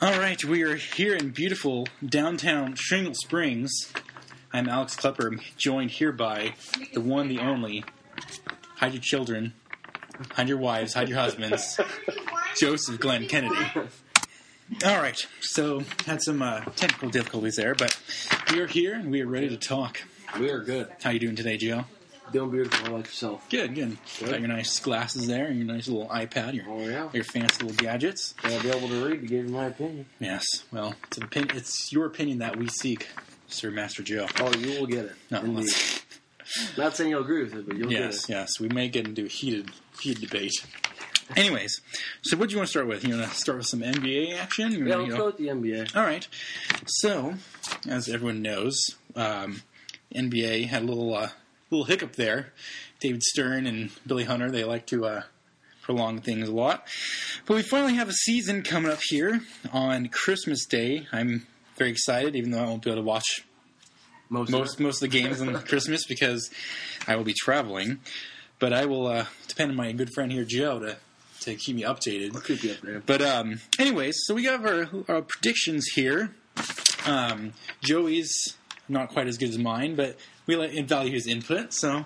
All right, we are here in beautiful downtown Shingle Springs. I'm Alex Klepper, I'm joined here by the one, the only. Hide your children, hide your wives, hide your husbands. Joseph Glenn Kennedy. All right, so had some uh, technical difficulties there, but we are here and we are ready to talk. We are good. How you doing today, Joe? Doing beautiful. About yourself? Good, good. Good. Got your nice glasses there and your nice little iPad, your Oh yeah. your fancy little gadgets. I'll be able to read to give you my opinion. Yes. Well, it's an opinion. It's your opinion that we seek, Sir Master Joe. Oh, you will get it. No. Not saying you'll agree with it, but you'll yes, get it. yes. Yes. We may get into a heated, heated debate. Anyways, so what do you want to start with? You want to start with some NBA action? You Yeah, let's go with the NBA. All right. So, as everyone knows, um, NBA had a little uh, little hiccup there. David Stern and Billy Hunter they like to uh, prolong things a lot, but we finally have a season coming up here on Christmas Day. I'm very excited, even though I won't be able to watch Most, most of most of the games on Christmas because I will be traveling. But I will uh, depend on my good friend here, Joe, to to keep me updated. I'll keep you up there. But um, anyways, so we got our, our predictions here. Um, Joey's not quite as good as mine, but we let and value his input, so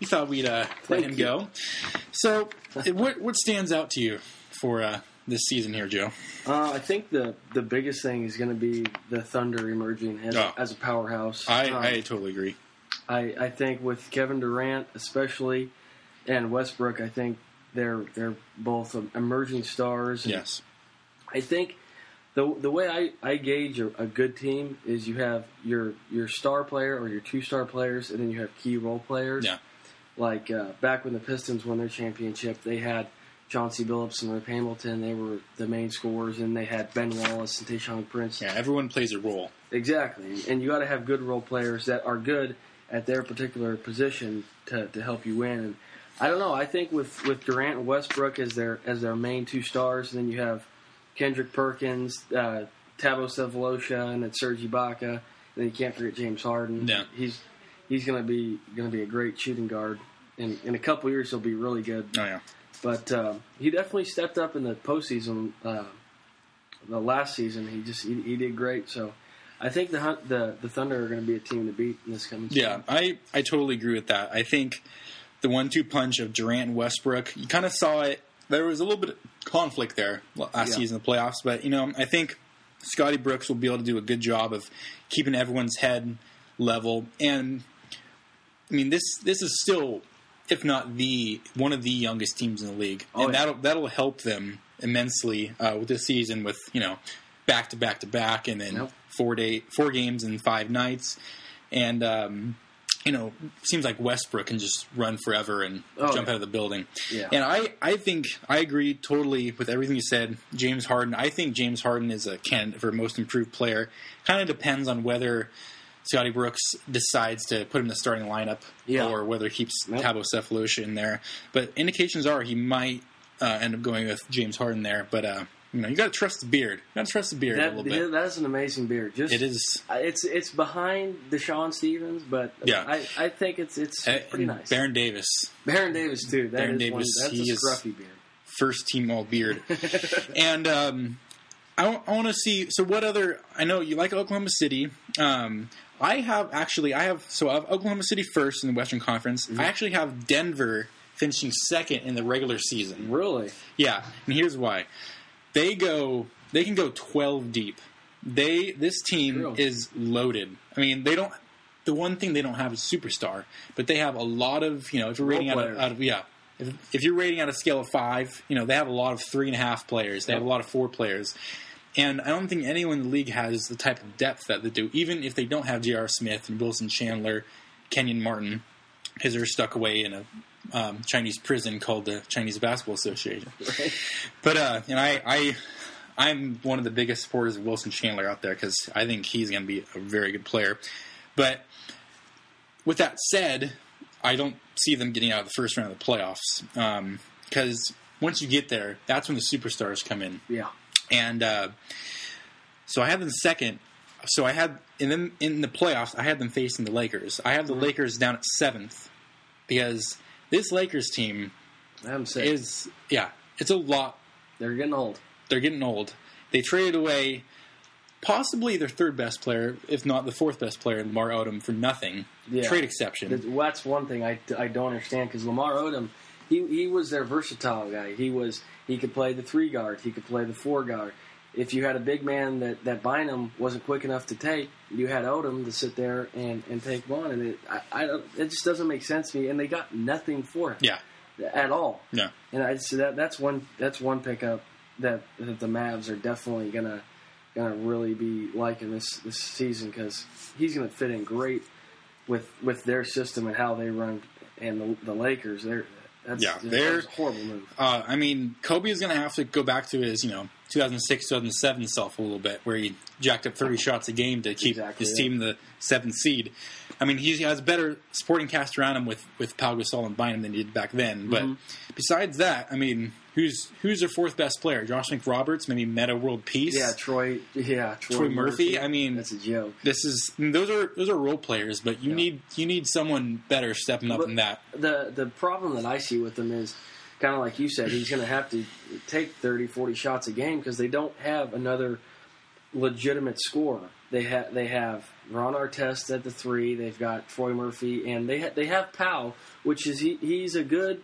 we thought we'd uh, let him you. go. So, what what stands out to you for uh, this season here, Joe? Uh, I think the the biggest thing is going to be the Thunder emerging as, Oh. as a powerhouse. I, Um, I totally agree. I, I think with Kevin Durant especially and Westbrook, I think they're they're both emerging stars. and Yes. I think the the way I, I gauge a, a good team is you have your your star player or your two star players, and then you have key role players. Yeah. Like uh, back when the Pistons won their championship, they had Chauncey Billups and Rip Hamilton. They were the main scorers, and they had Ben Wallace and Tayshaun Prince. Yeah, everyone plays a role. Exactly, and you got to have good role players that are good at their particular position to, to help you win. And I don't know. I think with, with Durant and Westbrook as their as their main two stars, and then you have Kendrick Perkins, uh, Thabo Sefolosha, and then Serge Ibaka, and then you can't forget James Harden. Yeah. he's he's going to be going to be a great shooting guard. In in a couple years, he'll be really good. Oh yeah. But um, he definitely stepped up in the postseason. Uh, the last season, he just he, he did great. So I think the Hun- the the Thunder are going to be a team to beat in this coming Yeah, season. I, I totally agree with that. I think the one two punch of Durant and Westbrook, you kind of saw it. There was a little bit of conflict there last Yeah. season in the playoffs, but you know, I think Scotty Brooks will be able to do a good job of keeping everyone's head level. And I mean, this this is still, if not the one of the youngest teams in the league, Oh, and yeah. that'll that'll help them immensely uh, with this season with you know back to back to back, and then Yep. four day four games in five nights, and um, you know seems like Westbrook can just run forever and Oh, jump yeah. out of the building. Yeah. And I I think I agree totally with everything you said. James Harden, I think James Harden is a candidate for most improved player. Kind of depends on whether. Scotty Brooks decides to put him in the starting lineup, Yeah. or whether he keeps Yep. Thabo Sefolosha in there. But indications are he might uh, end up going with James Harden there. But uh, you know, you got to trust the beard. You got to trust the beard a little bit. that is an amazing beard. Just It is. uh, It's it's behind Deshaun Stevens, but Yeah. I, I think it's it's Uh, pretty nice. Baron Davis, Baron Davis too. That is Baron one, Davis, that's he a scruffy beard. first team all beard. and um, I, want to see. So, what other? I know you like Oklahoma City. Um, I have actually. I have so I have Oklahoma City first in the Western Conference. I actually have Denver finishing second in the regular season. Really? Yeah, and here's why. They go. They can go 12 deep. They this team is loaded. I mean, they don't. The one thing they don't have is superstar, but they have a lot of you know. If you're rating out of, out of yeah, if, if you're rating out a scale of five, you know they have a lot of three and a half players. They have a lot of four players, and I don't think anyone in the league has the type of depth that they do. Even if they don't have J.R. Smith and Wilson Chandler, Kenyon Martin, because they're stuck away in a um, Chinese prison called the Chinese Basketball Association. Right. But uh, and I, I, I'm one of the biggest supporters of Wilson Chandler out there because I think he's going to be a very good player. But with that said, I don't see them getting out of the first round of the playoffs because once you get there, that's when the superstars come in. Yeah. And uh, so I had them second. So I had in them in the playoffs. I had them facing the Lakers. I have the Lakers down at seventh because this Lakers team I'm saying is yeah, it's a lot they're getting old. they're getting old, they traded away possibly their third best player, if not the fourth best player, Lamar Odom, for nothing. Yeah. Trade exception. That's one thing I, I don't understand because Lamar Odom, he he was their versatile guy. He was he could play the three guard, he could play the four guard. If you had a big man that that Bynum wasn't quick enough to take, you had Odom to sit there and, and take one, and it I, I it just doesn't make sense to me. And they got nothing for it, yeah, at all. yeah, And I so that that's one that's one pickup that that the Mavs are definitely gonna gonna really be liking this this season because he's gonna fit in great with with their system and how they run and the, the Lakers. They're that's, Yeah, that's they're- a horrible move. Uh, I mean, Kobe is going to have to go back to his, you know, 2006, 2007 self a little bit, where he jacked up 30 shots a game to keep Exactly, his yeah. team the seventh seed. I mean, he has better supporting cast around him with with Pau Gasol and Bynum than he did back then. But Mm-hmm. besides that, I mean, who's who's their fourth best player? Josh McRoberts, maybe Metta World Peace. Yeah, Troy. Yeah, Troy, Troy Murphy, I mean- that's a joke. This is those are those are role players, but you Yeah. need you need someone better stepping up But than that. The the problem that I see with them is kind of like you said, he's going to have to take 30, 40 shots a game because they don't have another legitimate scorer. They have they have Ron Artest at the three. They've got Troy Murphy, and they ha- they have Powell, which is he, he's a good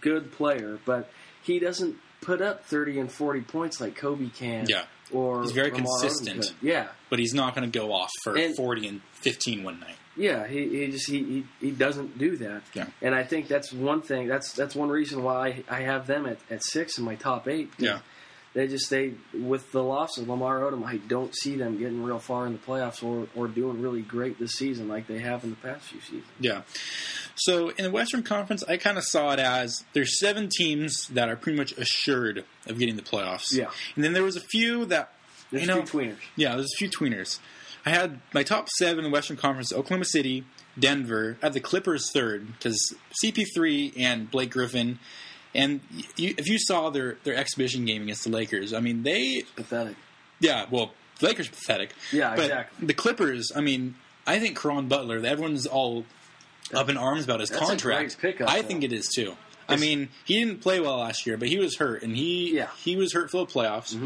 good player, but he doesn't put up thirty and forty points like Kobe can. Yeah. or He's very Lamar consistent. Yeah, But he's not going to go off for And- 40 and 15 one night. yeah, he, he just he, he he doesn't do that. Yeah. And I think that's one thing. That's that's one reason why I, I have them at, at six in my top eight. Yeah. They just they with the loss of Lamar Odom, I don't see them getting real far in the playoffs or, or doing really great this season like they have in the past few seasons. Yeah. So in the Western Conference, I kind of saw it as there's seven teams that are pretty much assured of getting the playoffs. Yeah. And then there was a few that There's you know, two tweeners. Yeah, there's a few tweeners. I had my top seven in the Western Conference: Oklahoma City, Denver. I had the Clippers third because CP3 and Blake Griffin. And you, if you saw their their exhibition game against the Lakers, I mean they Pathetic. yeah, well, the Lakers are pathetic. Yeah, but exactly. The Clippers, I mean, I think Caron Butler, everyone's all up in arms about his That's a contract. pickup, I though. think it is too. I mean, he didn't play well last year, but he was hurt, and he Yeah. Mm-hmm. he was hurt for the playoffs.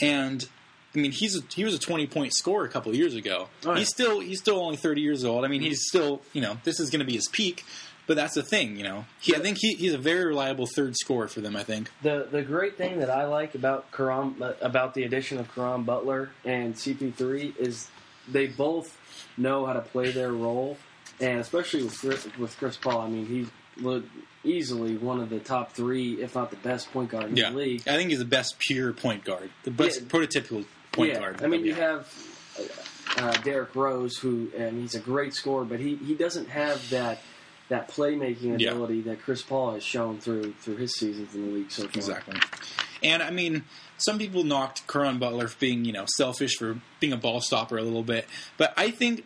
And I mean, he's a, he was a twenty point scorer a couple of years ago. Oh, yeah. He's still he's still only thirty years old. I mean, he's still you know this is going to be his peak. But that's the thing, you know. He, I think he, he's a very reliable third scorer for them. I think. The the great thing that I like about Caron about the addition of Caron Butler and CP3 is they both know how to play their role, and especially with Chris, with Chris Paul. I mean, he's look easily one of the top three, if not the best point guard in Yeah, the league. I think he's the best pure point guard, the best Yeah. prototypical point yeah, guard. I mean, you have uh, Derrick Rose, who and he's a great scorer, but he, he doesn't have that that playmaking ability that Chris Paul has shown through through his seasons in the league so far. Exactly. And I mean, some people knocked Caron Butler for being, you know, selfish for being a ball stopper a little bit. But I think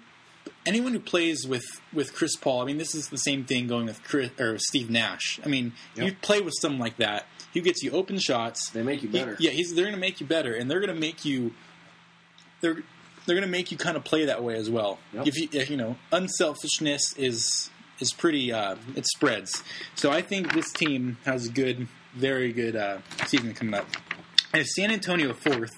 anyone who plays with, with Chris Paul, I mean, this is the same thing going with Chris, or Steve Nash. I mean, Yep. you play with someone like that, he gets you open shots. They make you He- better. yeah, he's, they're going to make you better, and they're going to make you. They're they're going to make you kind of play that way as well. Yep. If you if, you know, unselfishness is is pretty. Uh, it spreads. So I think this team has a good, very good uh, season coming up. And San Antonio fourth,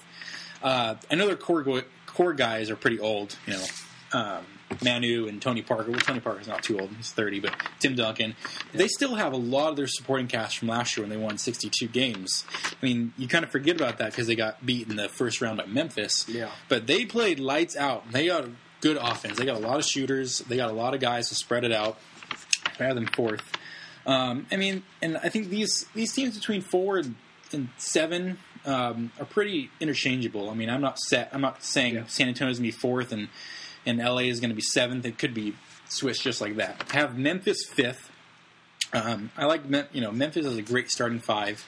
uh, I know their core go- core guys are pretty old. You know, um, Manu and Tony Parker. Well, Tony Parker's not too old; he's thirty. But Tim Duncan, they still have a lot of their supporting cast from last year when they won sixty-two games. I mean, you kind of forget about that because they got beat in the first round by Memphis. Yeah. but they played lights out. They got good offense. They got a lot of shooters. They got a lot of guys to spread it out. I have them fourth. Um, I mean, and I think these these teams between four and, and seven um, are pretty interchangeable. I mean, I'm not set. I'm not saying Yeah. San Antonio's gonna be fourth and and LA is gonna be seventh. It could be switched just like that. I have Memphis fifth. Um, I like Mem- you know Memphis is a great starting five.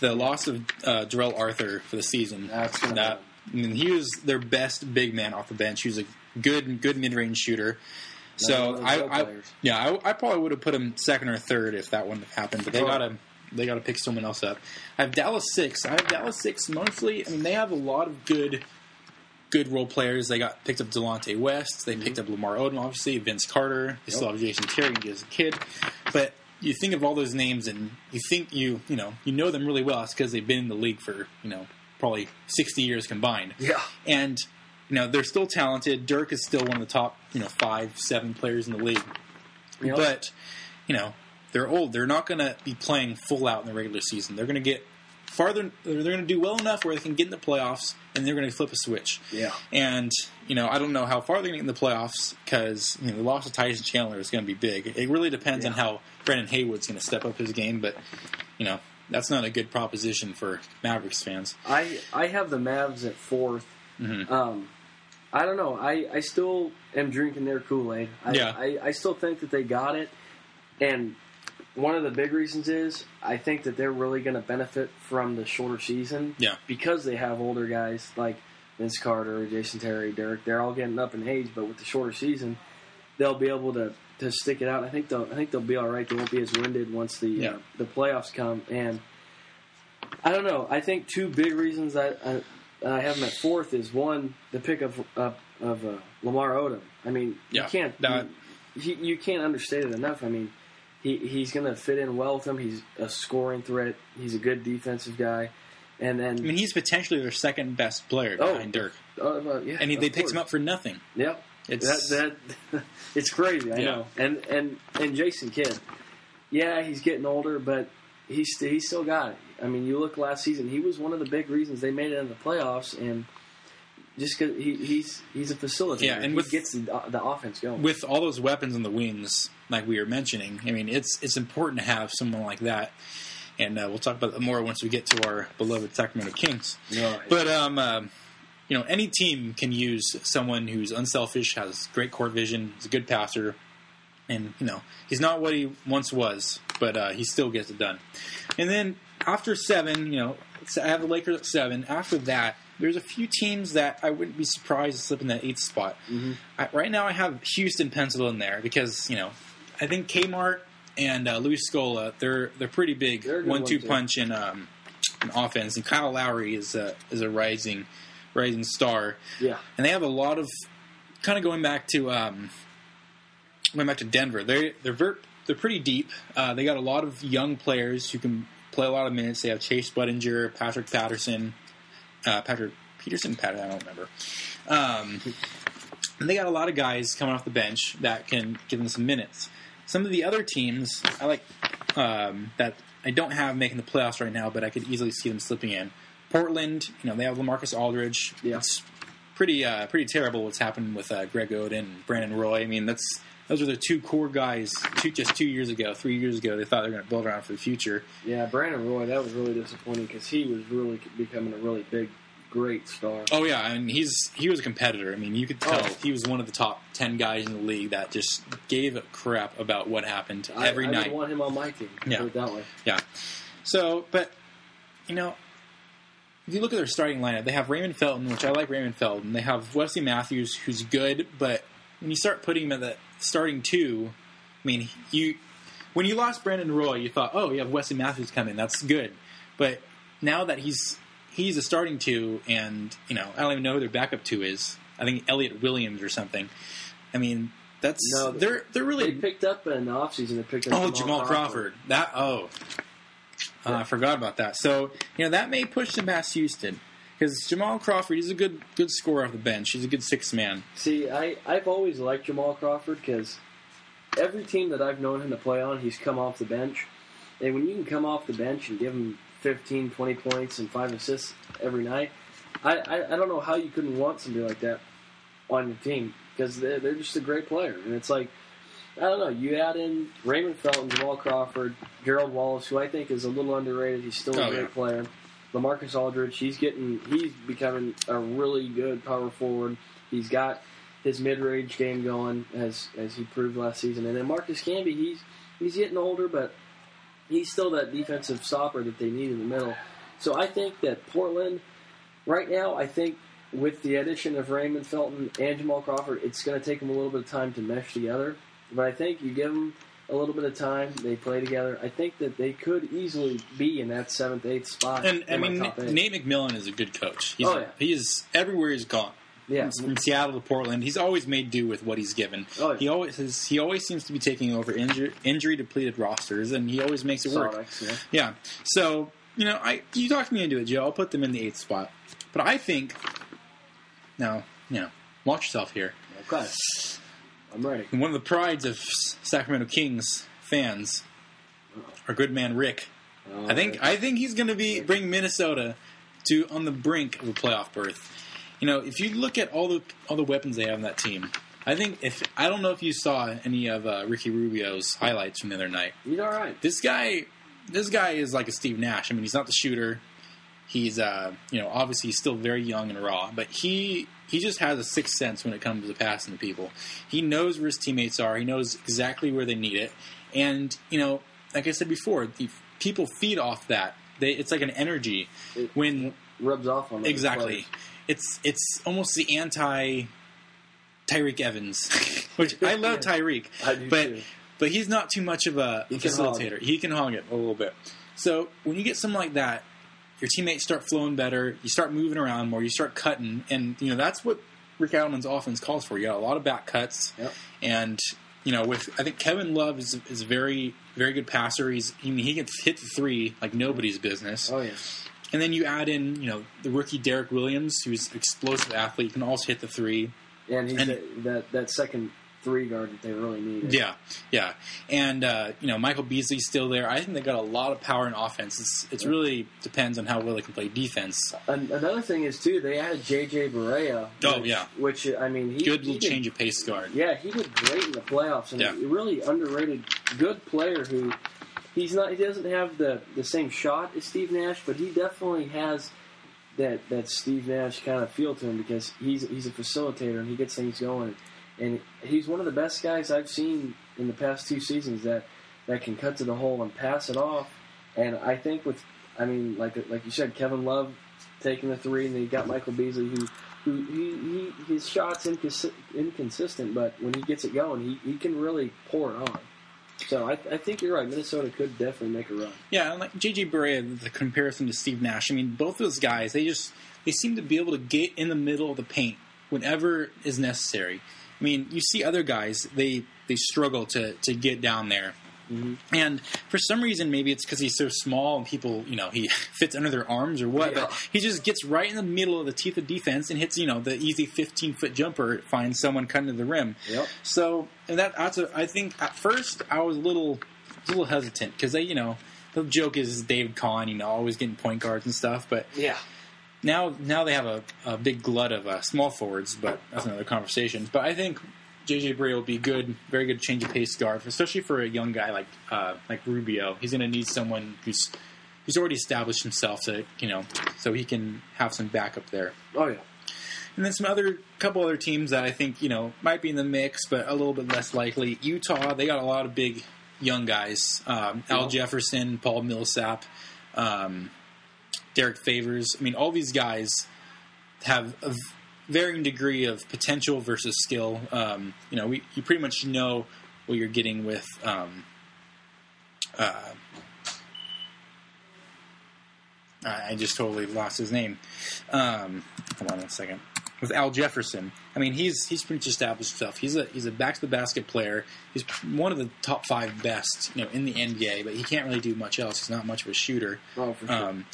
The loss of uh, Darrell Arthur for the season That's that I mean, he was their best big man off the bench. He was a good good mid range shooter. So I, I yeah I, I probably would have put him second or third if that wouldn't have happened. But they Oh. gotta they gotta pick someone else up. I have Dallas six. I have Dallas six mostly. I mean they have a lot of good good role players. They got picked up Delonte West. They picked mm-hmm. up Lamar Odom, obviously Vince Carter. They still have Jason Terry as a kid, but. You think of all those names, and you think you you know you know them really well. It's because they've been in the league for you know probably 60 years combined. Yeah. And you know they're still talented. Dirk is still one of the top you know five seven players in the league. Yep. But you know they're old. They're not going to be playing full out in the regular season. They're going to get farther. They're going to do well enough where they can get in the playoffs, and they're going to flip a switch. Yeah. And you know I don't know how far they're going to get in the playoffs because you know the loss of Tyson Chandler is going to be big. It really depends on Yeah. how Brendan Haywood's going to step up his game, but you know that's not a good proposition for Mavericks fans. I I have the Mavs at 4th Mhm. Um, I don't know. I, I still am drinking their Kool Aid. I, Yeah. I, I still think that they got it, and one of the big reasons is I think that they're really going to benefit from the shorter season. Yeah. because they have older guys like Vince Carter, Jason Terry, Dirk. They're all getting up in age, but with the shorter season, they'll be able to, to stick it out. I think they'll I think they'll be all right. They won't be as winded once the Yeah. uh, the playoffs come. And I don't know. I think two big reasons I I, I have them at fourth is one the pick of uh, of uh, Lamar Odom. I mean, Yeah, you can't that- you, you can't understate it enough. I mean, he he's going to fit in well with them. He's a scoring threat. He's a good defensive guy. And then I mean, he's potentially their second best player Oh, behind Dirk, uh, well, yeah, and he, they picked course. him up for nothing. Yep. It's that that it's crazy. I Yeah. know. And and and Jason Kidd, yeah, he's getting older, but he's he's still got it. I mean, you look last season; he was one of the big reasons they made it in the playoffs, and just because he, he's he's a facilitator, Yeah, and he with- gets the, the offense going. with all those weapons on the wings, like we were mentioning. I mean, it's it's important to have someone like that, and uh, we'll talk about that more once we get to our beloved Sacramento Kings. Right. But um, um, you know, any team can use someone who's unselfish, has great court vision, is a good passer, and you know he's not what he once was, but uh, he still gets it done. And then after seven, you know, I have the Lakers at seven. After that, there's a few teams that I wouldn't be surprised to slip in that eighth spot. I, right now, I have Houston penciled in there because you know I think Kmart and uh, Luis Scola they're they're pretty big They're one-two one, punch in um, in offense, and Kyle Lowry is a is a rising rising star, yeah, and they have a lot of kind of going back to um, going back to Denver. They they're ver- they're pretty deep. Uh, they got a lot of young players who can play a lot of minutes. They have Chase Budinger, Patrick Patterson, uh, Patrick Peterson, Pat, I don't remember. Um, and they got a lot of guys coming off the bench that can give them some minutes. Some of the other teams I like um, that I don't have making the playoffs right now, but I could easily see them slipping in. Portland, you know, they have Lamarcus Aldridge. Yeah. It's pretty uh, pretty terrible what's happened with uh, Greg Oden and Brandon Roy. I mean, that's those were the two core guys. Two, just two years ago, three years ago, they thought they were going to build around for the future. yeah. Brandon Roy, that was really disappointing because he was really becoming a really big, great star. Oh yeah, and he's he was a competitor. I mean, you could tell Oh. he was one of the top ten guys in the league that just gave a crap about what happened I, every I night. would want him on my team. Yeah. That way. Yeah. So, but you know, if you look at their starting lineup, they have Raymond Felton, which I like Raymond Felton. They have Wesley Matthews, who's good, but when you start putting him at the starting two, I mean, you when you lost Brandon Roy, you thought, oh, you have Wesley Matthews coming, that's good. But now that he's he's a starting two, and you know, I don't even know who their backup two is. I think Elliot Williams or something. I mean, that's No, they're they're They really picked up in the offseason. They picked up Oh, Jamal Crawford. That oh, Uh, I forgot about that. So you know that may push them past Houston because Jamal Crawford he's a good good scorer off the bench. He's a good six man. See, I, I've always liked Jamal Crawford because every team that I've known him to play on, he's come off the bench. And when you can come off the bench and give him 15, 20 points and five assists every night, I, I, I don't know how you couldn't want somebody like that on your team because they're, they're just a great player. And it's like, I don't know, you add in Raymond Felton, Jamal Crawford, Gerald Wallace, who I think is a little underrated. He's still a Oh, great yeah. player. Lamarcus Aldridge, he's getting, he's becoming a really good power forward. He's got his mid-range game going as as he proved last season. And then Marcus Camby, he's he's getting older, but he's still that defensive stopper that they need in the middle. So I think that Portland, right now, I think with the addition of Raymond Felton and Jamal Crawford, it's going to take them a little bit of time to mesh together. But I think you give them a little bit of time, they play together. I think that they could easily be in that seventh, eighth spot. And I mean. Nate McMillan is a good coach. He's, Oh, yeah. he is everywhere he's gone. yeah, From Seattle to Portland, he's always made do with what he's given. Oh, yeah. He always has, he always seems to be taking over injury, injury depleted rosters, and he always makes it work. Yeah. Yeah. So you know, I you talked me into it, Joe. I'll put them in the eighth spot. But I think now, you know, watch yourself here. Okay. I'm ready. And one of the prides of Sacramento Kings fans, our good man Rick. I think I think he's going to be bring Minnesota to on the brink of a playoff berth. You know, if you look at all the all the weapons they have in that team, I think if I don't know if you saw any of uh, Ricky Rubio's highlights from the other night. He's all right. This guy, this guy is like a Steve Nash. I mean, he's not the shooter. He's, uh, you know, obviously he's still very young and raw, but he he just has a sixth sense when it comes to passing to people. He knows where his teammates are. He knows exactly where they need it, and you know, like I said before, the people feed off that. They, it's like an energy It when rubs off on exactly. It's it's almost the anti Tyreke Evans, which I love Tyreke, but too. but he's not too much of a He hog facilitator. He can hog it a little bit. So when you get something like that, your teammates start flowing better. You start moving around more. You start cutting, and you know that's what Rick Adelman's offense calls for. You got a lot of back cuts, Yep. and you know with I think Kevin Love is is a very very good passer. He's I mean, he can hit the three like nobody's business. Oh yeah. And then you add in, you know, the rookie Derrick Williams, who's an explosive athlete, can also hit the three. And he's And- that, that that second three guard that they really need. Yeah, yeah. And uh, you know, Michael Beasley's still there. I think they got a lot of power in offense. It's it's really depends on how well they can play defense. An- another thing is too, they added JJ Barea. Oh, which, yeah. Which I mean, he Good he little did- change of pace guard. Yeah, he did great in the playoffs, and Yeah. a really underrated, good player who he's not. He doesn't have the the same shot as Steve Nash, but he definitely has that that Steve Nash kind of feel to him because he's he's a facilitator and he gets things going, and he's one of the best guys I've seen in the past two seasons that that can cut to the hole and pass it off. And I think with, I mean, like like you said, Kevin Love taking the three, and then you got Michael Beasley who. Who he, he his shots incons- inconsistent, but when he gets it going, he, he can really pour it on. So I, I think you're right. Minnesota could definitely make a run. Yeah, and like JJ Barea, the comparison to Steve Nash. I mean, both those guys, they just they seem to be able to get in the middle of the paint whenever is necessary. I mean, you see other guys, they they struggle to to get down there. Mm-hmm. And for some reason, maybe it's because he's so small and people, you know, he fits under their arms or what. Yeah. But he just gets right in the middle of the teeth of defense and hits, you know, the easy 15 foot jumper, finds someone cutting to the rim. Yep. So, and that that's a, I think at first I was a little, a little hesitant because they, you know, the joke is David Kahn, you know, always getting point guards and stuff. But Yeah. Now, now they have a, a big glut of uh, small forwards, but that's another conversation. But I think JJ Barea will be good, very good change of pace guard, especially for a young guy like uh, like Rubio. He's going to need someone who's who's already established himself to, you know, so he can have some backup there. Oh yeah. And then some other couple other teams that I think you know might be in the mix, but a little bit less likely. Utah, they got a lot of big young guys: um, Al Yeah. Jefferson, Paul Millsap, um, Derrick Favors. I mean, all these guys have a varying degree of potential versus skill. Um, you know, we you pretty much know what you're getting with. Um, uh, I just totally lost his name. Um, hold on one second. With Al Jefferson, I mean he's he's pretty established himself. He's a he's a back to the basket player. He's one of the top five best, you know, in the NBA. But he can't really do much else. He's not much of a shooter. Oh for sure. Um,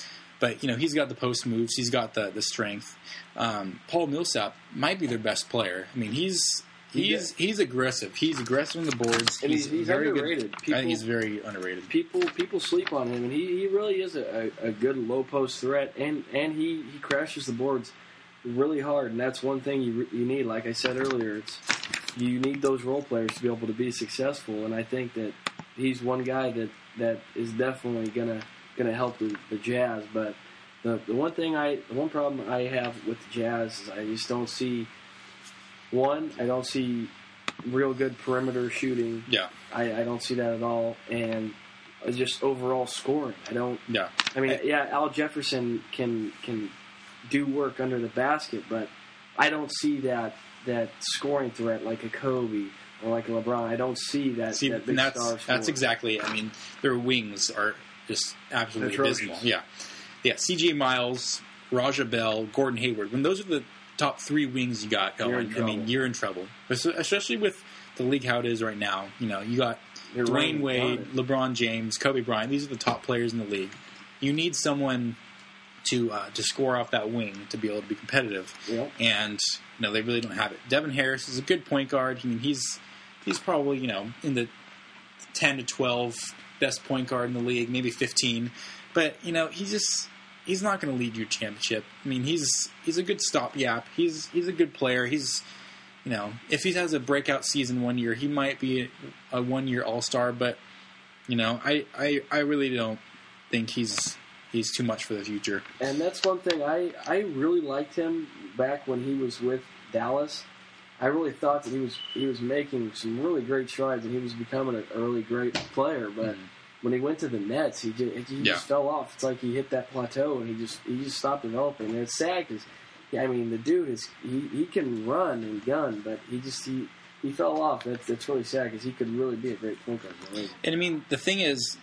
but you know he's got the post moves. He's got the the strength. Um, Paul Millsap might be their best player. I mean he's he's he's aggressive. He's aggressive in the boards. And he's- he's very underrated. I People- think he's very underrated. people people sleep on him, and he, he really is a, a, a good low post threat, and and he, he crashes the boards really hard, and that's one thing you you need. Like I said earlier, it's you need those role players to be able to be successful, and I think that he's one guy that that is definitely gonna gonna help the, the Jazz. But the the one thing I the one problem I have with the Jazz is I just don't see one. I don't see real good perimeter shooting. Yeah, I, I don't see that at all, and just overall scoring. I don't. yeah. I mean, yeah, Al Jefferson can can do work under the basket, but I don't see that that scoring threat like a Kobe or like a LeBron. I don't see that. See, that big that's star that's exactly. I mean, their wings are just absolutely Atrocious. abysmal. Yeah, yeah. C.J. Miles, Raja Bell, Gordon Hayward. When those are the top three wings you got going, I mean, you're in trouble. Especially with the league how it is right now. You know, you got They're Dwyane Wade, on. LeBron James, Kobe Bryant. These are the top players in the league. you need someone to uh, to score off that wing to be able to be competitive. Yep. And no, they really don't have it. Devin Harris is a good point guard. I mean, he's he's probably you know in the ten to twelve best point guard in the league, maybe fifteen. But you know, he just he's not going to lead you to championship. I mean, he's he's a good stopgap. He's he's a good player. He's you know, if he has a breakout season one year, he might be a, a one year All Star. But you know, I, I I really don't think he's he's too much for the future. And that's one thing I I really liked him back when he was with Dallas. I really thought that he was he was making some really great strides and he was becoming an early great player. But Mhm. When he went to the Nets, he just he Yeah. just fell off. It's like he hit that plateau and he just he just stopped developing. And it's sad because I mean the dude is he, he can run and gun, but he just he he fell off. That's that's really sad because he could really be a great point guard. And I mean, the thing is,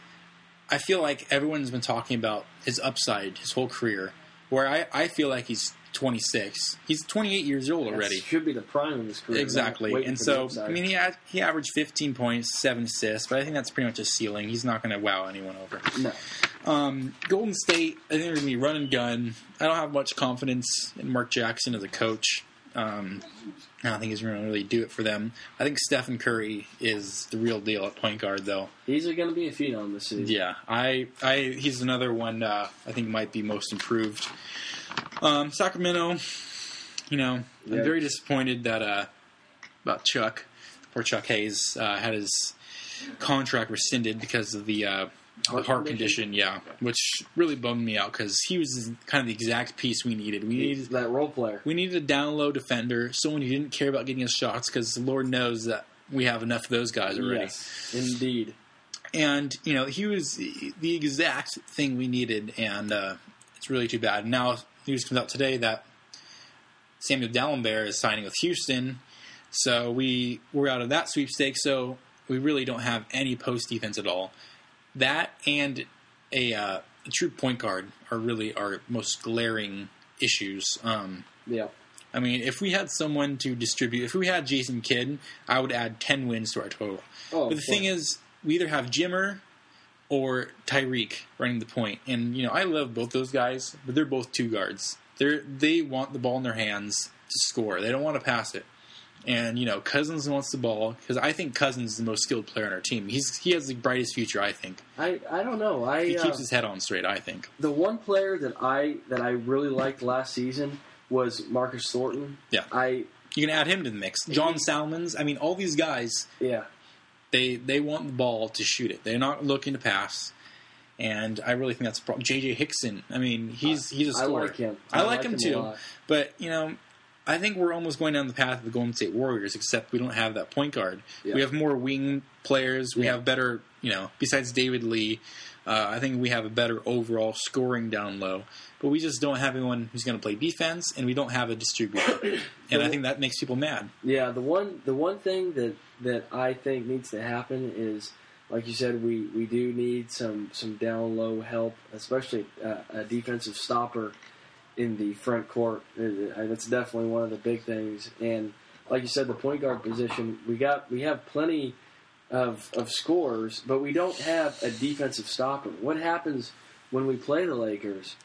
I feel like everyone's been talking about his upside his whole career. Where I, I feel like he's 26. He's 28 years old already. That should be the prime of his career. Exactly. And so. I mean, he had, he averaged 15 points, seven assists, but I think that's pretty much a ceiling. He's not going to wow anyone over. no. Um, Golden State, I think they're going to be run and gun. I don't have much confidence in Mark Jackson as a coach. Um, I don't think he's going to really do it for them. I think Stephen Curry is the real deal at point guard, though. He's going to be a phenom this season. Yeah, I, I, he's another one uh, I think might be most improved. Um, Sacramento, you know, Yeah. I'm very disappointed that uh, about Chuck, poor Chuck Hayes, uh, had his contract rescinded because of the, uh, the Heart heart condition? condition. Yeah, which really bummed me out because he was kind of the exact piece we needed. We needed that role player. we needed a down low defender, someone who didn't care about getting us shots because the Lord knows that we have enough of those guys already. Yes, indeed. And you know, he was the the exact thing we needed, and uh, it's really too bad. Now news comes out today that Samuel Dalembert is signing with Houston, so we we're out of that sweepstakes. So we really don't have any post defense at all. That and a, uh, a true point guard are really our most glaring issues. Um, Yeah. I mean, if we had someone to distribute, if we had Jason Kidd, I would add ten wins to our total. Oh, But the thing is, we either have Jimmer or Tyreke running the point, and you know I love both those guys, but they're both two guards. They they want the ball in their hands to score. They don't want to pass it. And you know Cousins wants the ball because I think Cousins is the most skilled player on our team. He's he has the brightest future. I think I, I don't know. I he uh, keeps his head on straight. I think. the one player that I that I really liked last season was Marcus Thornton. Yeah. I You can add him to the mix. John Salmons. I mean, all these guys yeah. They they want the ball to shoot it. They're not looking to pass. And I really think that's a problem. JJ Hickson. I mean, he's he's a I scorer. like him. I, like, him, a too. But you know, I think we're almost going down the path of the Golden State Warriors, except we don't have that point guard. Yeah. We have more wing players. We Yeah. have better, you know, besides David Lee. Uh, I think we have a better overall scoring down low, but we just don't have anyone who's going to play defense, and we don't have a distributor. and I think that makes people mad. Yeah, the one the one thing that that I think needs to happen is, like you said, we, we do need some some down low help, especially uh, a defensive stopper in the front court. Uh, That's definitely one of the big things. And like you said, the point guard position, we got we have plenty of of scores, but we don't have a defensive stopper. What happens when we play the Lakers?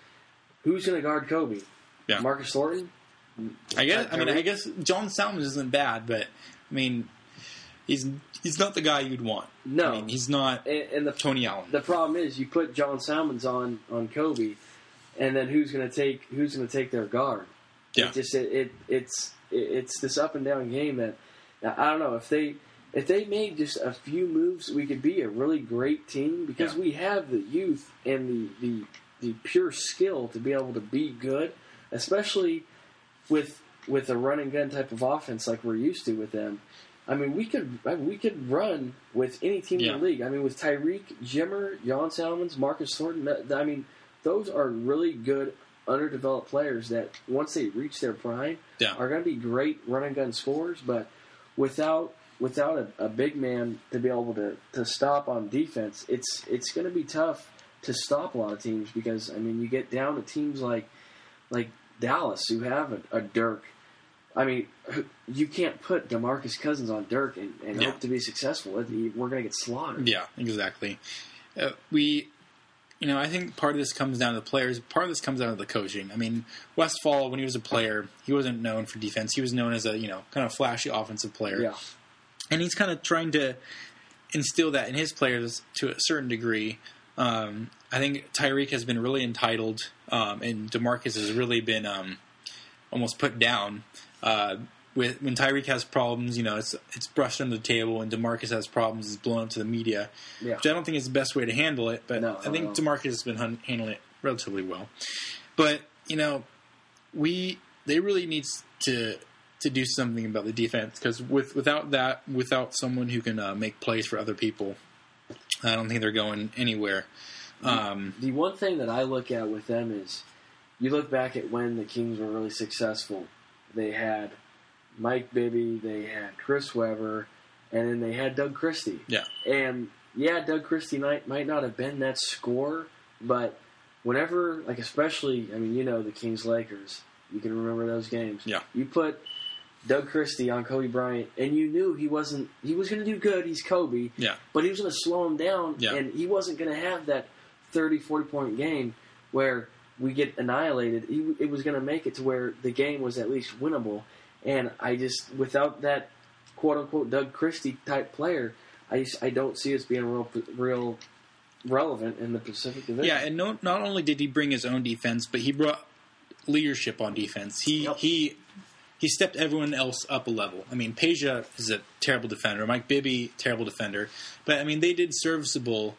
Who's going to guard Kobe? Yeah. Marcus Thornton. I guess. I mean, I guess John Salmons isn't bad, but I mean, he's he's not the guy you'd want. No. I mean, he's not And, and the Tony Allen. the problem is you put John Salmons on on Kobe, and then who's going to take who's going to take their guard? Yeah. It just it, it it's it, it's this up and down game that I don't know if they if they made just a few moves, we could be a really great team because Yeah. we have the youth and the the the pure skill to be able to be good, especially with with a run and gun type of offense like we're used to with them. I mean, we could I mean, we could run with any team Yeah. in the league. I mean, with Tyreke, Jimmer, John Salmons, Marcus Thornton. I mean, those are really good underdeveloped players that once they reach their prime Yeah. are going to be great run and gun scorers. But without without a, a big man to be able to, to stop on defense, it's it's going to be tough to stop a lot of teams because I mean, you get down to teams like like Dallas who have a, a Dirk. I mean, you can't put Demarcus Cousins on Dirk and, and Yeah. hope to be successful. We're going to get slaughtered. Yeah, exactly. Uh, we, you know, I think part of this comes down to the players. Part of this comes down to the coaching. I mean, Westphal, when he was a player, he wasn't known for defense. He was known as a you know kind of flashy offensive player. Yeah. And he's kind of trying to instill that in his players to a certain degree. Um, I think Tyreke has been really entitled, um, and Demarcus has really been um, almost put down. Uh, with when Tyreke has problems, you know, it's it's brushed under the table, and Demarcus has problems, it's blown up to the media. Yeah. Which I don't think is the best way to handle it, but No, I think no. Demarcus has been hun- handling it relatively well. But you know, we they really needs to to do something about the defense because with without that, without someone who can uh, make plays for other people, I don't think they're going anywhere. Um, The one thing that I look at with them is you look back at when the Kings were really successful. They had Mike Bibby, they had Chris Webber, and then they had Doug Christie. yeah, And yeah, Doug Christie might might not have been that score, but whenever, like especially, I mean, you know, the Kings Lakers, you can remember those games. Yeah. You put Doug Christie on Kobe Bryant, and you knew he wasn't. He was going to do good. He's Kobe, yeah, but he was going to slow him down, Yeah. and he wasn't going to have that 30, 40 point game where we get annihilated. He, it was going to make it to where the game was at least winnable. And I just, without that quote unquote Doug Christie type player, I just, I don't see us being real, real relevant in the Pacific Division. yeah. And no, not only did he bring his own defense, but he brought leadership on defense. He Yep. he he stepped everyone else up a level. I mean, Peja is a terrible defender. Mike Bibby, terrible defender. But I mean, they did serviceable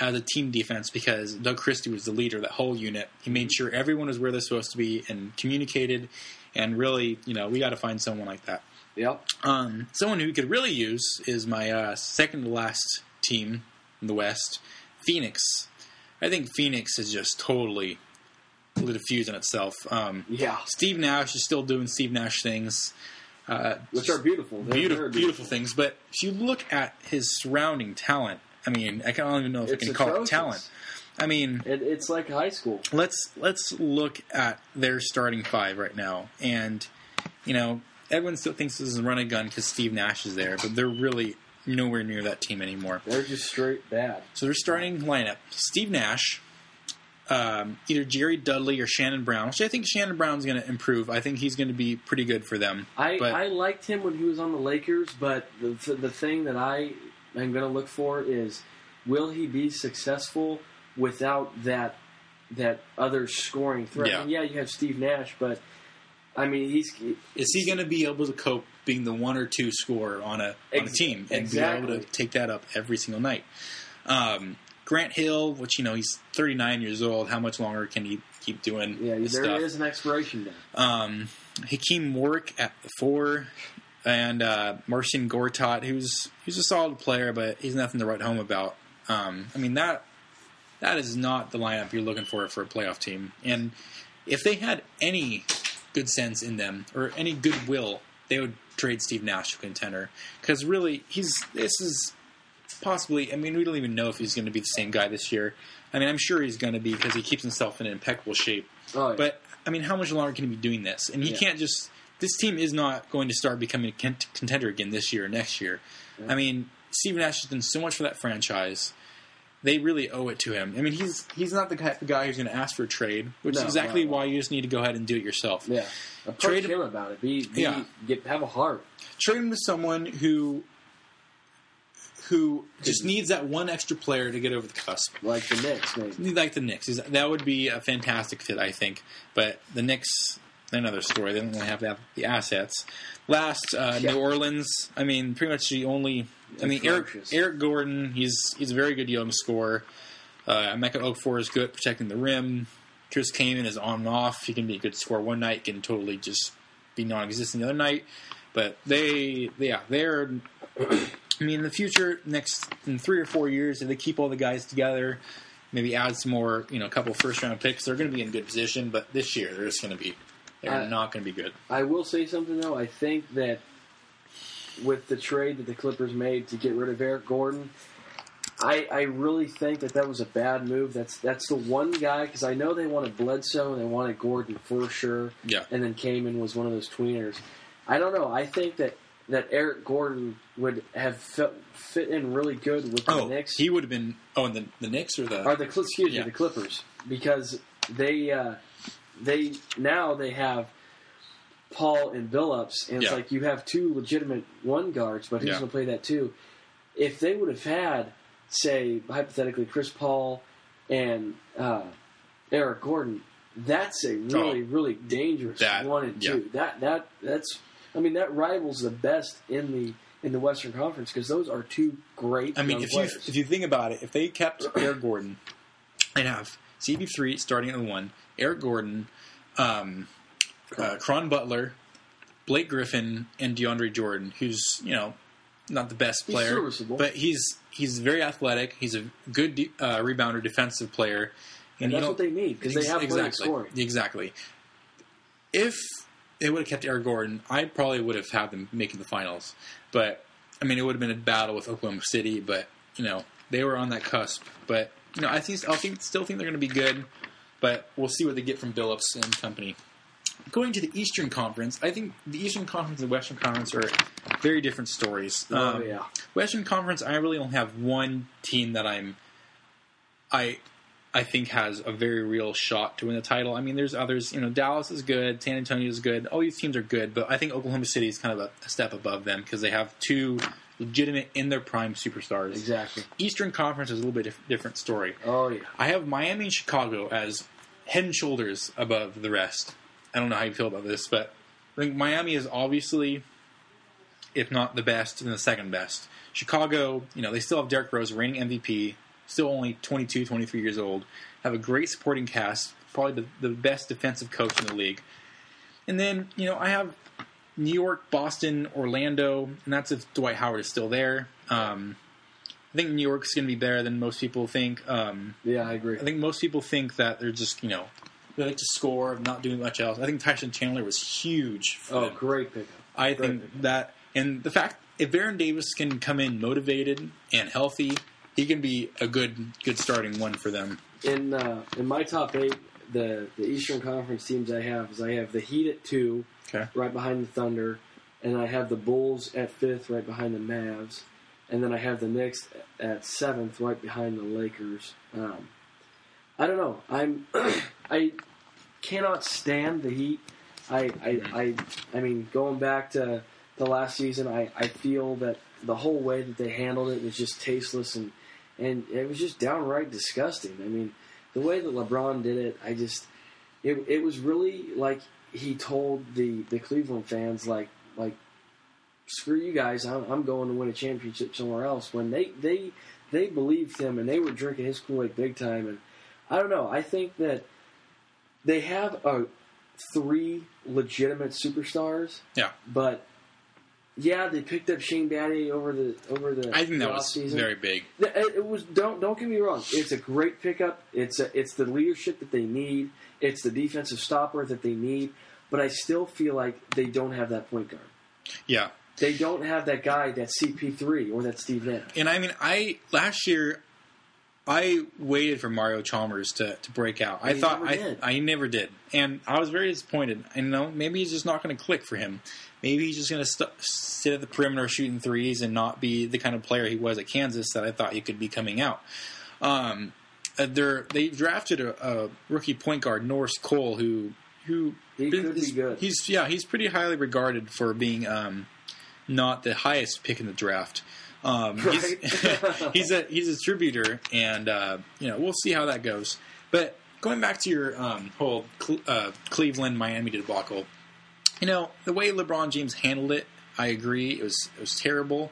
as a team defense because Doug Christie was the leader of that whole unit. He made sure everyone was where they're supposed to be and communicated. And really, you know, we got to find someone like that. Yep. Um, someone who we could really use is my uh, second to last team in the West, Phoenix. I think Phoenix is just totally lit a fuse in itself. Um, Yeah. Steve Nash is still doing Steve Nash things. Uh, Which are beautiful. They're beautiful, very beautiful things. But if you look at his surrounding talent, I mean, I don't even know if It's I can call it talent. I mean, It, it's like high school. let's let's look at their starting five right now, and you know everyone still thinks this is a run and gun because Steve Nash is there, but they're really nowhere near that team anymore. They're just straight bad. So their starting lineup: Steve Nash, um, either Jared Dudley or Shannon Brown. Which I think Shannon Brown's going to improve. I think he's going to be pretty good for them. I, but I liked him when he was on the Lakers, but the the thing that I am going to look for is will he be successful without that that other scoring threat? Yeah. I mean, yeah, you have Steve Nash, but I mean he's is he going to be able to cope being the one or two scorer on a on a team and exactly. be able to take that up every single night? Um, Grant Hill, which you know he's 39 years old. How much longer can he keep doing yeah there stuff? is an expiration date. Um, Hakim Warrick at the four, and uh, Marcin Gortat, who's who's a solid player, but he's nothing to write home about. Um, I mean that that is not the lineup you're looking for for a playoff team. And if they had any good sense in them or any goodwill, they would trade Steve Nash to a contender because really he's this is possibly. I mean, we don't even know if he's going to be the same guy this year. I mean, I'm sure he's going to be because he keeps himself in impeccable shape. Oh, yeah. But I mean, how much longer can he be doing this? And he Yeah. can't just. This team is not going to start becoming a contender again this year or next year. I mean, Steve Nash has done so much for that franchise. They really owe it to him. I mean, he's he's not the type of guy who's going to ask for a trade, which No, is exactly no. why you just need to go ahead and do it yourself. yeah, approach Trade- him about it. Be, be Yeah. get have a heart. Trade him to someone who who just needs that one extra player to get over the cusp. Like the Knicks, maybe. like the Knicks. That would be a fantastic fit, I think. But the Knicks, another story. They don't really have the assets. Last, uh, Yeah. New Orleans. I mean, pretty much the only. I mean, Eric Eric Gordon. He's he's a very good young scorer. Uh, Emeka Okafor is good at protecting the rim. Chris Kaman is on and off. He can be a good scorer one night, can totally just be non-existent the other night. But they, yeah, they're. I mean, in the future, next in three or four years, if they keep all the guys together, maybe add some more, you know, a couple first round picks, they're going to be in good position. But this year, they're just going to be, they're Uh, not going to be good. I will say something though. I think that with the trade that the Clippers made to get rid of Eric Gordon, I, I really think that that was a bad move. That's that's the one guy because I know they wanted Bledsoe and they wanted Gordon for sure, Yeah, and then Kaman was one of those tweeners. I don't know. I think that that Eric Gordon would have fit, fit in really good with the Oh, Knicks he would have been. Oh, and the the Knicks or the or the excuse Yeah. me the Clippers because they uh, they now they have Paul and Billups and it's Yeah. like you have two legitimate one guards, but who's Yeah. going to play that too? If they would have had say hypothetically Chris Paul and uh, Eric Gordon, that's a really really dangerous Oh. That- one and yeah. two. That that that's I mean that rivals the best in the in the Western Conference because those are two great. I mean, if you if you think about it, if they kept Eric Gordon, I'd have CP3 starting at the one, Eric Gordon, um, uh, Caron Butler, Blake Griffin, and DeAndre Jordan, who's you know not the best He's player, serviceable. but he's he's very athletic. He's a good de- uh, rebounder, defensive player, and you that's what they need because they have exactly scoring. exactly. If they would have kept Eric Gordon, I probably would have had them making the finals. But I mean, it would have been a battle with Oklahoma City. But you know, they were on that cusp. But you know, I think I think still think they're going to be good. But we'll see what they get from Billups and company. Going to the Eastern Conference, I think the Eastern Conference and the Western Conference are very different stories. Oh Um, yeah, Western Conference, I really only have one team that I'm, I, I think has a very real shot to win the title. I mean, there's others. You know, Dallas is good, San Antonio is good. All these teams are good, but I think Oklahoma City is kind of a, a step above them because they have two legitimate in their prime superstars. exactly. Eastern Conference is a little bit dif- different story. Oh yeah, I have Miami and Chicago as head and shoulders above the rest. I don't know how you feel about this, but I think Miami is obviously, if not the best, then the second best. Chicago, you know, they still have Derrick Rose, reigning MVP, still only 22, 23 years old, have a great supporting cast, probably the, the best defensive coach in the league. And then, you know, I have New York, Boston, Orlando, and that's if Dwight Howard is still there. Um, I think New York's going to be better than most people think. Um, yeah, I agree. I think most people think that they're just, you know, they like to score, not doing much else. I think Tyson Chandler was huge. For Oh, them. great pickup. I great think pickup. that, and the fact if Baron Davis can come in motivated and healthy, he can be a good, good starting one for them. In uh, in my top eight, the the Eastern Conference teams I have is I have the Heat at two, Okay. right behind the Thunder, and I have the Bulls at fifth, right behind the Mavs, and then I have the Knicks at seventh, right behind the Lakers. Um, I don't know. I'm I cannot stand the Heat. I I, I I mean, going back to the last season, I, I feel that the whole way that they handled it was just tasteless and and it was just downright disgusting. I mean, the way that LeBron did it, I just it it was really like he told the the Cleveland fans like like screw you guys, I'm, I'm going to win a championship somewhere else. When they they they believed him and they were drinking his Kool Aid big time. And I don't know. I think that they have a three legitimate superstars, Yeah. but yeah, they picked up Shane Battier over the over the. I think that was offseason. very big. It was don't don't get me wrong. It's a great pickup. It's a, it's the leadership that they need. It's the defensive stopper that they need. But I still feel like they don't have that point guard. Yeah. They don't have that guy that CP3 or that Steve Nash. And I mean, I last year I waited for Mario Chalmers to, to break out. I he thought I did. I never did, and I was very disappointed. I know maybe he's just not going to click for him. Maybe he's just going to st- sit at the perimeter shooting threes and not be the kind of player he was at Kansas that I thought he could be coming out. Um, uh, they drafted a, a rookie point guard Norris Cole who who He could be is- good. He's yeah he's pretty highly regarded for being um, not the highest pick in the draft. Um, he's, Right. he's a he's a distributor, and uh, you know we'll see how that goes. But going back to your um, whole Cle- uh, Cleveland Miami debacle, you know the way LeBron James handled it, I agree. It was it was terrible.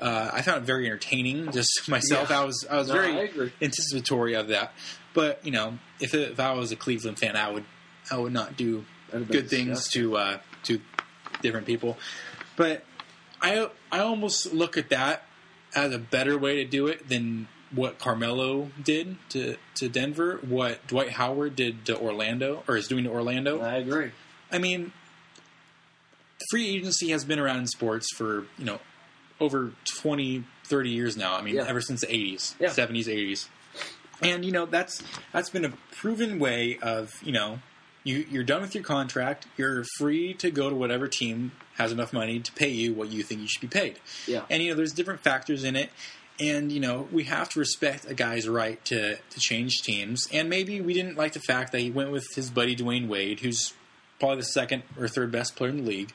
Uh, I found it very entertaining. Just myself, Yeah. I was I was No, very I anticipatory of that. But you know, if if I was a Cleveland fan, I would I would not do That'd good things to uh, to different people. But I I almost look at that as a better way to do it than what Carmelo did to, to Denver, what Dwight Howard did to Orlando, or is doing to Orlando. I agree. I mean, free agency has been around in sports for, you know, over 20, 30 years now. I mean, Yeah. ever since the 80s, Yeah. 70s, 80s. And, you know, that's that's been a proven way of, you know, You you're done with your contract. You're free to go to whatever team has enough money to pay you what you think you should be paid. Yeah. And you know, there's different factors in it. And you know, we have to respect a guy's right to to change teams. And maybe we didn't like the fact that he went with his buddy Dwyane Wade, who's probably the second or third best player in the league,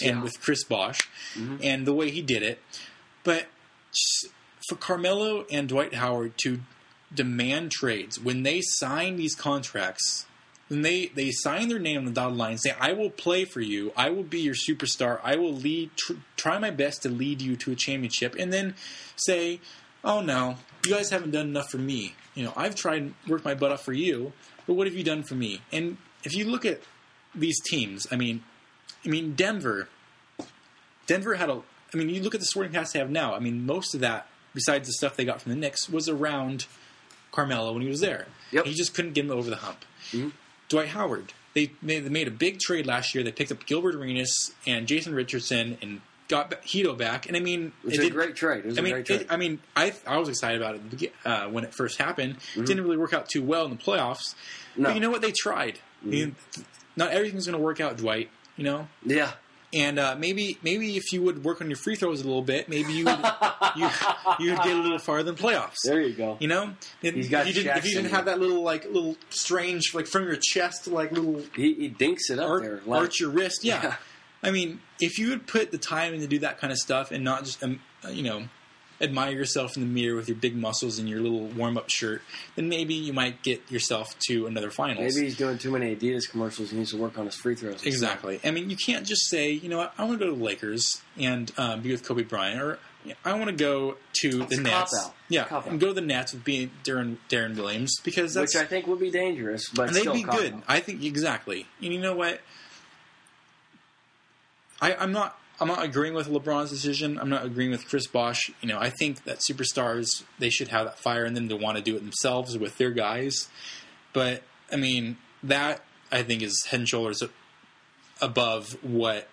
Yeah. and with Chris Bosh, mm-hmm. and the way he did it. But for Carmelo and Dwight Howard to demand trades when they sign these contracts, when they they sign their name on the dotted line, and say, "I will play for you. I will be your superstar. I will lead. Tr- try my best to lead you to a championship," and then say, "Oh no, you guys haven't done enough for me. You know, I've tried and worked my butt off for you, but what have you done for me?" And if you look at these teams, I mean, I mean Denver. Denver had a. I mean, you look at the sporting cast they have now. I mean, most of that, besides the stuff they got from the Knicks, was around Carmelo when he was there. Yep. He just couldn't get him over the hump. Mhm. Dwight Howard. They made, they made a big trade last year. They picked up Gilbert Arenas and Jason Richardson and got Hedo back. And I mean, It was it a did- great trade. It was I a mean, great trade. it, I mean, I I was excited about it uh, when it first happened. Mm-hmm. It didn't really work out too well in the playoffs. No. But you know what? They tried. I mean, Mm-hmm. Not everything's going to work out, Dwight. You know, yeah. and uh, maybe maybe if you would work on your free throws a little bit, maybe you would you you'd get a little farther in playoffs. There you go. You know, if, He's got if you didn't, if you didn't have that little like little strange like from your chest like little He, he dinks it up arch, there. Like, arch your wrist, yeah. Yeah. I mean, if you would put the time in to do that kind of stuff and not just um, you know admire yourself in the mirror with your big muscles and your little warm up shirt, then maybe you might get yourself to another finals. Maybe he's doing too many Adidas commercials. He needs to work on his free throws. and Exactly. I mean, you can't just say, you know what, I want to go to the Lakers and um, be with Kobe Bryant, or I want to go to It's the Nets. Yeah, and go to the Nets with being Deron, Deron Williams because that's Which I think would be dangerous, but and they'd be good. out. I think exactly. And you know what? I, I'm not. I'm not agreeing with LeBron's decision. I'm not agreeing with Chris Bosh. You know, I think that superstars they should have that fire in them to want to do it themselves with their guys. But I mean, that I think is head and shoulders above what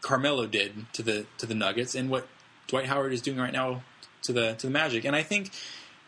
Carmelo did to the to the Nuggets and what Dwight Howard is doing right now to the to the Magic. And I think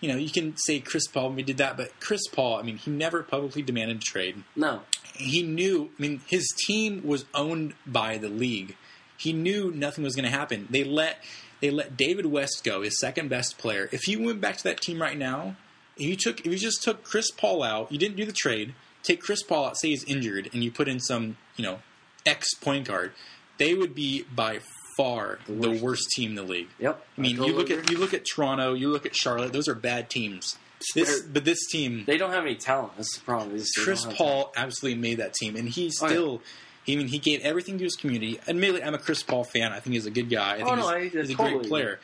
you know you can say Chris Paul maybe did that, but Chris Paul, I mean, he never publicly demanded a trade. No. He knew. I mean, his team was owned by the league. He knew nothing was going to happen. They let they let David West go, his second best player. If you went back to that team right now, if you took if you just took Chris Paul out, you didn't do the trade. Take Chris Paul out, say he's injured, and you put in some you know ex point guard, they would be by far the worst, worst. team in the league. Yep. I mean, totally you look at you look at Toronto, you look at Charlotte; those are bad teams. This, They're- but this team, They don't have any talent. That's the problem. They just- they Chris Paul absolutely made that team, and he Oh, yeah. I mean, he gave everything to his community. Admittedly, I'm a Chris Paul fan. I think he's a good guy. I think Oh, he's, no, I- he's a totally great player.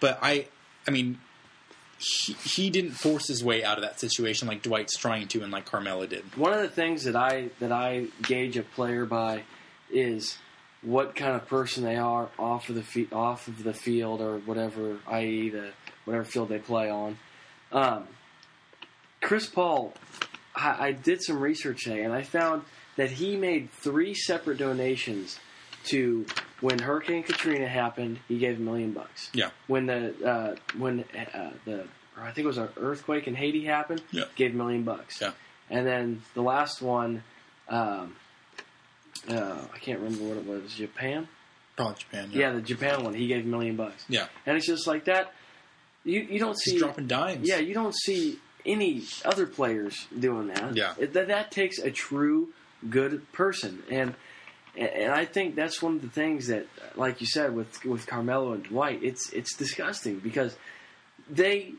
But I, I mean, he, he didn't force his way out of that situation like Dwight's trying to, and like Carmelo did. One of the things that I that I gauge a player by is what kind of person they are off of the fe- off of the field or whatever, i.e. the whatever field they play on. Um, Chris Paul, I, I did some research today, and I found that he made three separate donations to when Hurricane Katrina happened. He gave a million bucks. Yeah. When the uh, when uh, the I think it was an earthquake in Haiti happened. Yeah. Gave a million bucks. Yeah. And then the last one, um, uh, I can't remember what it was. Japan. Probably Japan. Yeah, the Japan one. He gave a million bucks. Yeah. And it's just like that. You you don't He's see dropping dimes. yeah, you don't see any other players doing that. Yeah. It- that that takes a true good person, and and I think that's one of the things that, like you said, with with Carmelo and Dwight, it's it's disgusting because they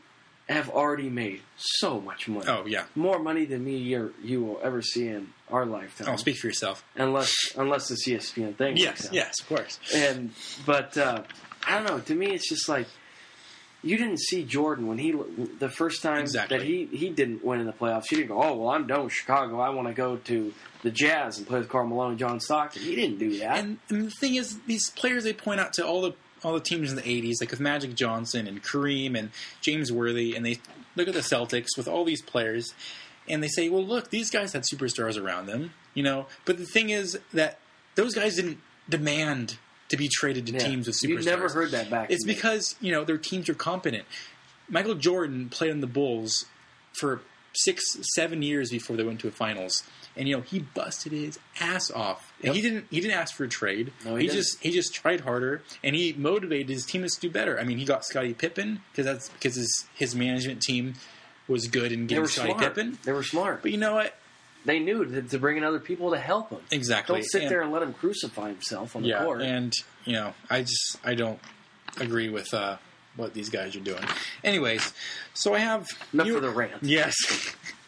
have already made so much money, Oh yeah. more money than me or you will ever see in our lifetime, Oh, speak for yourself. unless unless it's ESPN thing. Yes. Yes. Of course. And but uh, I don't know. To me, it's just like you didn't see Jordan when he the first time Exactly. that he he didn't win in the playoffs. He didn't go, oh well, I'm done with Chicago. I want to go to the Jazz and play with Karl Malone and John Stockton. He didn't do that. And, and the thing is, these players they point out to all the all the teams in the '80s, like with Magic Johnson and Kareem and James Worthy, and they look at the Celtics with all these players, and they say, "Well, look, these guys had superstars around them, you know." But the thing is that those guys didn't demand to be traded to Yeah. teams with superstars. You've never heard that back. It's because you know their teams are competent. Michael Jordan played on the Bulls for six, seven years before they went to a finals. And you know he busted his ass off. Yep. he didn't. He didn't ask for a trade. No, he he just he just tried harder, and he motivated his teammates to do better. I mean, he got Scottie Pippen because that's because his his management team was good in getting Scottie smart. Pippen. They were smart. But you know what? They knew to, to bring in other people to help him. Exactly. Don't sit And- there and let him crucify himself on the yeah, court. and you know, I just I don't agree with uh, what these guys are doing. Anyways, so I have Enough New- for the rant. Yes.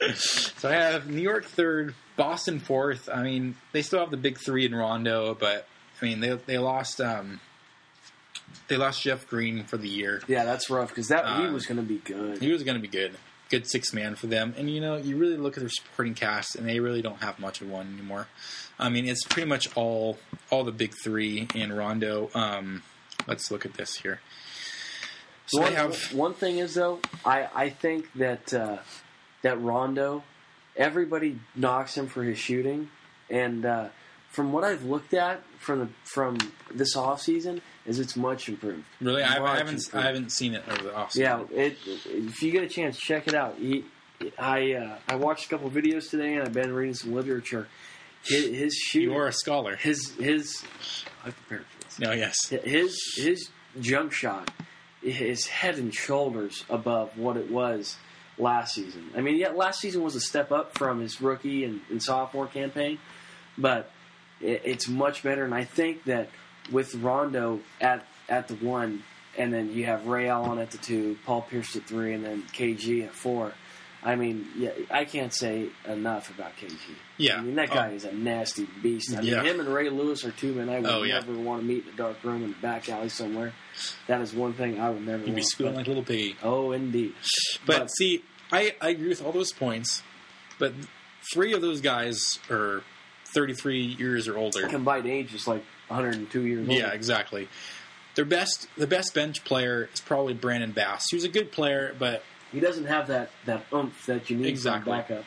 so I have New York third, Boston fourth. I mean, they still have the big three in Rondo, but I mean they they lost um they lost Jeff Green for the year. Yeah, that's rough because that he Uh, was going to be good. He was going to be good, good six man for them. And you know, you really look at their supporting cast, and they really don't have much of one anymore. I mean, it's pretty much all all the big three and Rondo. Um, let's look at this here. So one, have one thing is though, I I think that uh, that Rondo, everybody knocks him for his shooting, and uh, from what I've looked at from the from this off season, is it's much improved. really. I, I haven't improved. I haven't seen it over the offseason. Yeah, it, if you get a chance, check it out. He, I uh, I watched a couple of videos today, and I've been reading some literature. His, his shooting, you are a scholar. his his. I prepared for this. No, yes, His his jump shot is head and shoulders above what it was last season. I mean, yeah, last season was a step up from his rookie and, and sophomore campaign, but it, it's much better. And I think that with Rondo at at the one, and then you have Ray Allen at the two, Paul Pierce at three, and then KG at four. I mean, yeah, I can't say enough about KG. yeah. I mean, that guy Oh, is a nasty beast. I Yeah. him and Ray Lewis are two men I would Oh, yeah. never want to meet in a dark room in the back alley somewhere. That is one thing I would never you'd be want. squealing But- like a little piggy. oh, indeed. But, But- see, I, I agree with all those points, but three of those guys are 33 years or older. Combined age is like 102 years old. Yeah, exactly. Their best, the best bench player is probably Brandon Bass. He was a good player, but He doesn't have that, that oomph that you need Exactly. from backup.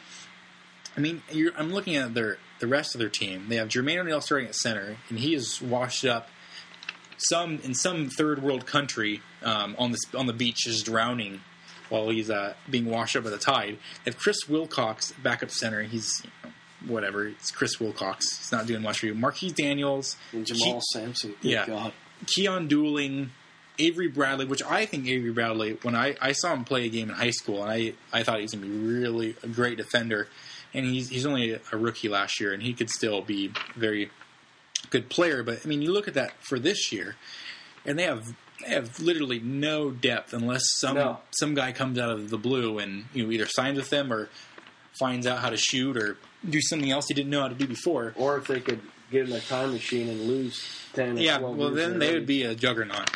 I mean, you're, I'm looking at their the rest of their team. They have Jermaine O'Neal starting at center, and he is washed up some in some third world country um, on this on the beach, just drowning while he's uh, being washed up by the tide. They have Chris Wilcox backup center. He's whatever. It's Chris Wilcox. He's not doing much for you. Marquise Daniels, And Jamal Sampson. Good Yeah. God. Keyon Dooling, Avery Bradley, which I think Avery Bradley, when I, I saw him play a game in high school, and I, I thought he was going to be really a great defender. And he's, he's only a rookie last year, and he could still be a very good player. But, I mean, you look at that for this year, and they have they have literally no depth unless some No. some guy comes out of the blue and you know either signs with them or finds out how to shoot or do something else he didn't know how to do before. Or if they could get in a time machine and lose 10 or Yeah, well, then they would be a juggernaut.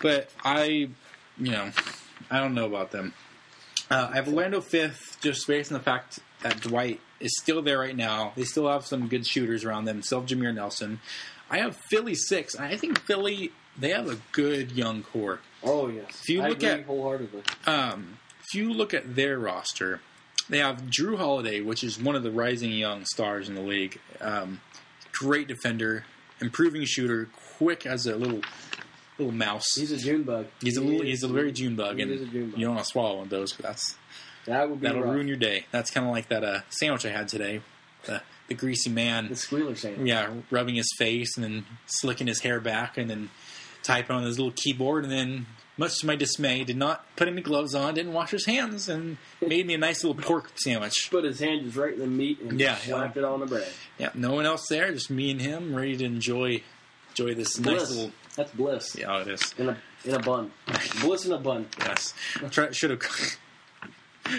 But I, you know, I don't know about them. Uh, I have Orlando fifth, just based on the fact that Dwight is still there right now. They still have some good shooters around them. Still have Jameer Nelson. I have Philly six. I think Philly they have a good young core. Oh, yes. If you I look at- wholeheartedly. Um, if you look at their roster, they have Jrue Holiday, which is one of the rising young stars in the league. Um, great defender, improving shooter, quick as a little little mouse. He's a June bug. He's a little, is- he's a very June bug, he and is a June bug. you don't want to swallow one of those. that's That would be that'll rough. ruin your day. That's kind of like that uh, sandwich I had today, the the greasy man. The squealer saying. Yeah, rubbing his face and then slicking his hair back and then typing on his little keyboard and then, much to my dismay, did not put any gloves on, didn't wash his hands, and made me a nice little pork sandwich. Put his hand just right in the meat and Yeah, slapped it on the bread. Yeah, no one else there, just me and him, ready to enjoy enjoy this nice little. That's bliss. Yeah, it is. In a in a bun. bliss in a bun. Yes, should have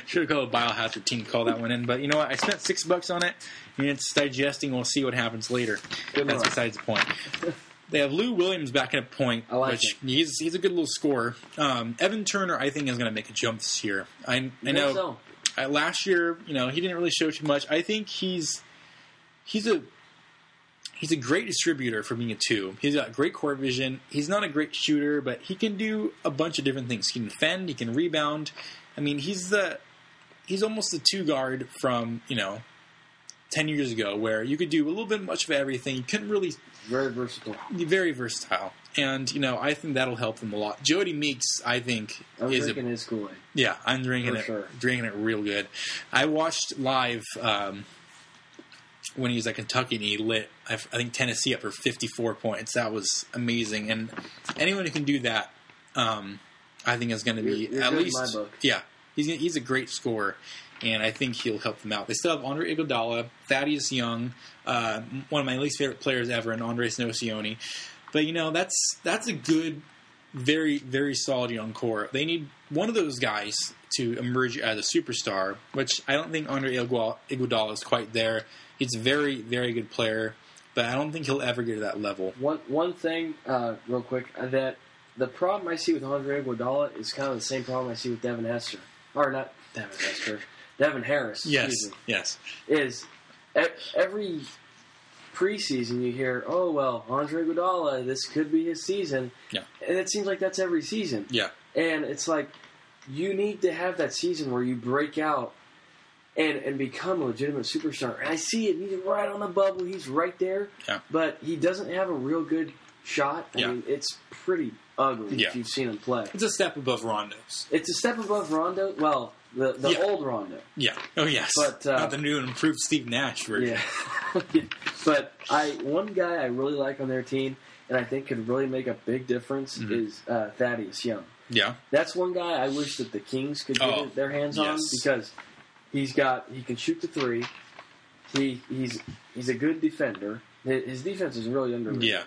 should have called a biohazard team to call that one in. But you know what? I spent six bucks on it, and it's digesting. We'll see what happens later. Good That's luck. besides the point. They have Lou Williams back at a point, I like which it. he's he's a good little scorer. Um, Evan Turner, I think, is going to make a jump this year. I, I know so? uh, last year, you know, he didn't really show too much. I think he's he's a he's a great distributor for being a two. He's got great court vision. He's not a great shooter, but he can do a bunch of different things. He can defend. He can rebound. I mean, he's the he's almost the two guard from you know ten years ago, where you could do a little bit much of everything. You couldn't really Very versatile. very versatile, and you know I think that'll help them a lot. Jodie Meeks, I think, I'm is a drinking his Kool yeah, I'm drinking For it, sure. drinking it real good. I watched live um, when he was at Kentucky and he lit, I, I think Tennessee up for 54 points. That was amazing, and anyone who can do that, um, I think is going to be You're- you're at least yeah. He's he's a great scorer, and I think he'll help them out. They still have Andre Iguodala, Thaddeus Young, uh, one of my least favorite players ever, and Andres Nocioni. But you know that's that's a good very, very solid young core. They need one of those guys to emerge as a superstar, which I don't think Andre Iguodala is quite there. He's a very, very good player, but I don't think he'll ever get to that level. One one thing, uh, real quick, that the problem I see with Andre Iguodala is kind of the same problem I see with Devin Hester, or not Devin Hester, Devin Harris. Yes, me, yes, is every preseason you hear, oh well, Andre Iguodala, this could be his season, Yeah. and it seems like that's every season, yeah, and it's like you need to have that season where you break out. And, and become a legitimate superstar. And I see it. He's right on the bubble. He's right there yeah. but he doesn't have a real good shot. I Yeah. mean, it's pretty ugly Yeah. if you've seen him play. It's a step above Rondo's. It's a step above Rondo. Well, the the Yeah. old Rondo. Yeah. Oh yes. But, uh, not the new and improved Steve Nash version. Yeah. but I one guy I really like on their team, and I think could really make a big difference Mhm. is uh, Thaddeus Young. Yeah. That's one guy I wish that the Kings could get Oh, their hands on because he's got he can shoot the three. He he's he's a good defender. His defense is really underrated. Yeah.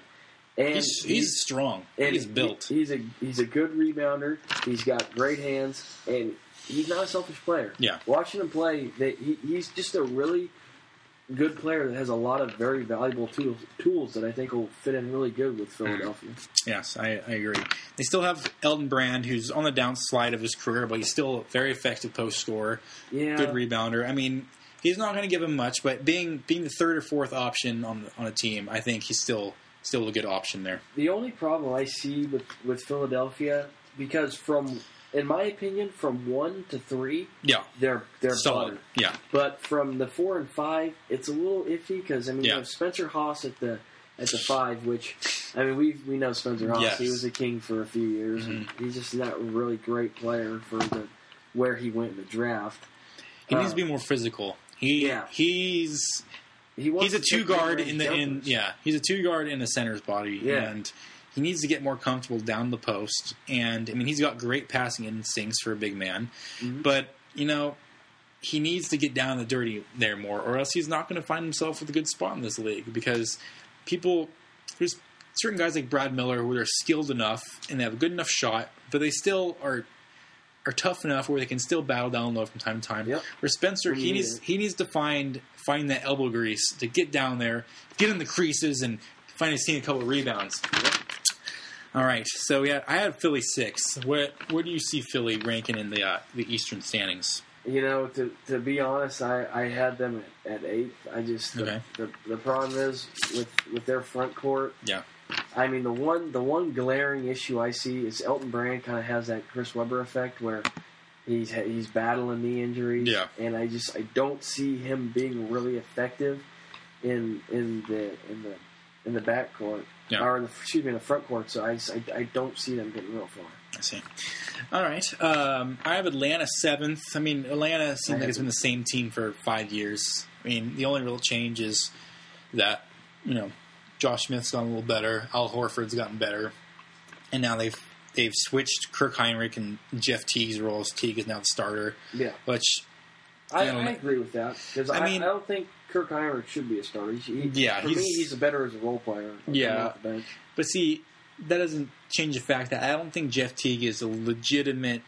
and He's he's strong. And he's built. he- he's a he's a good rebounder. He's got great hands, and he's not a selfish player. Yeah. watching him play, that he, he's just a really good player that has a lot of very valuable tools tools that I think will fit in really good with mm-hmm. Philadelphia. Yes, I, I agree. They still have Elton Brand, who's on the downslide of his career, but he's still a very effective post scorer, Yeah, good rebounder. I mean, he's not going to give him much, but being being the third or fourth option on the, on a team, I think he's still still a good option there. the only problem I see with with Philadelphia because from in my opinion, from one to three, Yeah, they're they're solid. butter. Yeah, But from the four and five, it's a little iffy because I mean, Yeah. you have Spencer Hawes at the at the five, which I mean we we know Spencer Hawes. Yes. He was a king for a few years, and he's just not a really great player for the where he went in the draft. he needs Uh, to be more physical. He Yeah. he's He he's a two guard in the in yeah he's a two guard in the center's body Yeah. and he needs to get more comfortable down the post and I mean he's got great passing instincts for a big man Mhm. but you know he needs to get down the dirty there more or else he's not going to find himself with a good spot in this league because people there's certain guys like Brad Miller who are skilled enough and they have a good enough shot but they still are are tough enough where they can still battle down low from time to time. Yep. Where Spencer, he needs it. he needs to find find that elbow grease to get down there, get in the creases, and find finally see a couple of rebounds. All right, so yeah, I had Philly six. Where where do you see Philly ranking in the uh, the Eastern standings? You know, to to be honest, I, I had them at, at eight. I just the, Okay. the the problem is with with their front court. Yeah. I mean the one the one glaring issue I see is Elton Brand kind of has that Chris Webber effect where he's he's battling knee injuries. Yeah. And I just I don't see him being really effective in in the in the in the back court Yeah. or the, excuse me in the front court. So I, just- I I don't see them getting real far. I see. All right, um, I have Atlanta seventh. I mean, Atlanta seems like it's been the same team for five years. I mean, the only real change is that you know Josh Smith's gotten a little better, Al Horford's gotten better, and now they've they've switched Kirk Hinrich and Jeff Teague's roles. Teague is now the starter, Yeah. which I, know, I agree with that because I I, mean- I don't think Kirk Hinrich should be a starter. He, Yeah, for he's- me, he's better as a role player. Yeah. off the bench. But see, that doesn't change the fact that I don't think Jeff Teague is a legitimate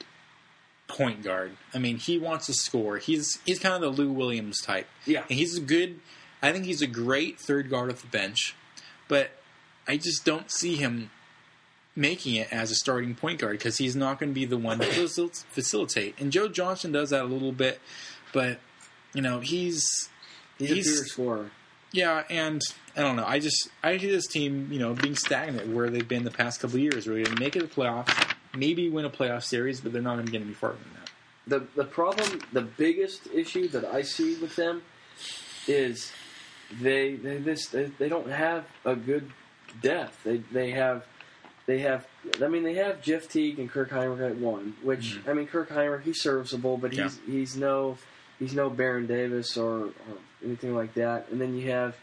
point guard. I mean, he wants to score. He's he's kind of the Lou Williams type. Yeah. And he's a good. I think he's a great third guard off the bench, but I just don't see him making it as a starting point guard because he's not going to be the one to facilitate. And Joe Johnson does that a little bit, but you know he's He's, He's- a pure scorer. yeah, and I don't know. I just I see this team, you know, being stagnant where they've been the past couple of years. Where they make it to the playoffs, maybe win a playoff series, but they're not even going to any farther than that. The the problem, the biggest issue that I see with them is they they this they, they don't have a good depth. They they have they have I mean they have Jeff Teague and Kirk Hinrich at one, which mm-hmm. I mean Kirk Hinrich he's serviceable, but he's he's no he's no Baron Davis or, or anything like that. And then you have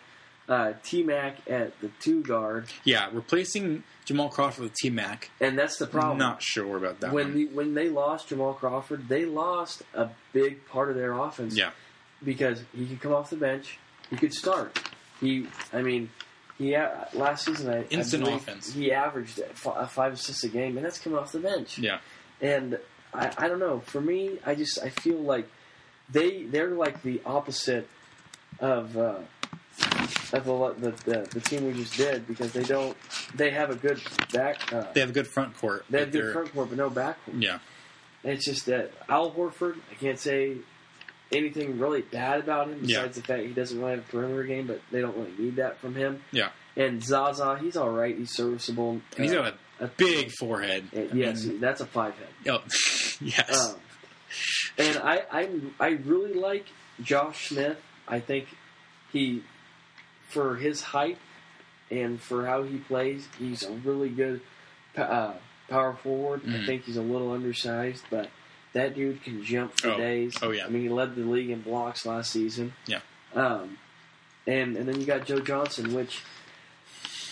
uh, T Mac at the two guard, Yeah, replacing Jamal Crawford with T Mac. and that's the problem. Not sure about that when one. the, when they lost Jamal Crawford, they lost a big part of their offense. yeah, because he could come off the bench, he could start. He, I mean, he last season I, Instant I offense. He averaged five assists a game, and that's coming off the bench. yeah, And I, I don't know. For me, I just I feel like they they're like the opposite of. Uh, of the, the, the the team we just did because they don't they have a good back uh, they have a good front court. they have good front court but no back court. Yeah, It's just that Al Horford, I can't say anything really bad about him Yeah. besides the fact he doesn't really have a perimeter game, but they don't really need that from him. yeah. And Zaza, he's all right. He's serviceable. And he's Uh, got a big forehead. yes, mean, that's a five head. oh, yes. Um, and I, I, I really like Josh Smith. I think he, for his height and for how he plays, he's a really good uh, power forward. I Mhm. think he's a little undersized, but that dude can jump for Oh. days. Oh, yeah. I mean, he led the league in blocks last season. Yeah. Um, and and then you got Joe Johnson, which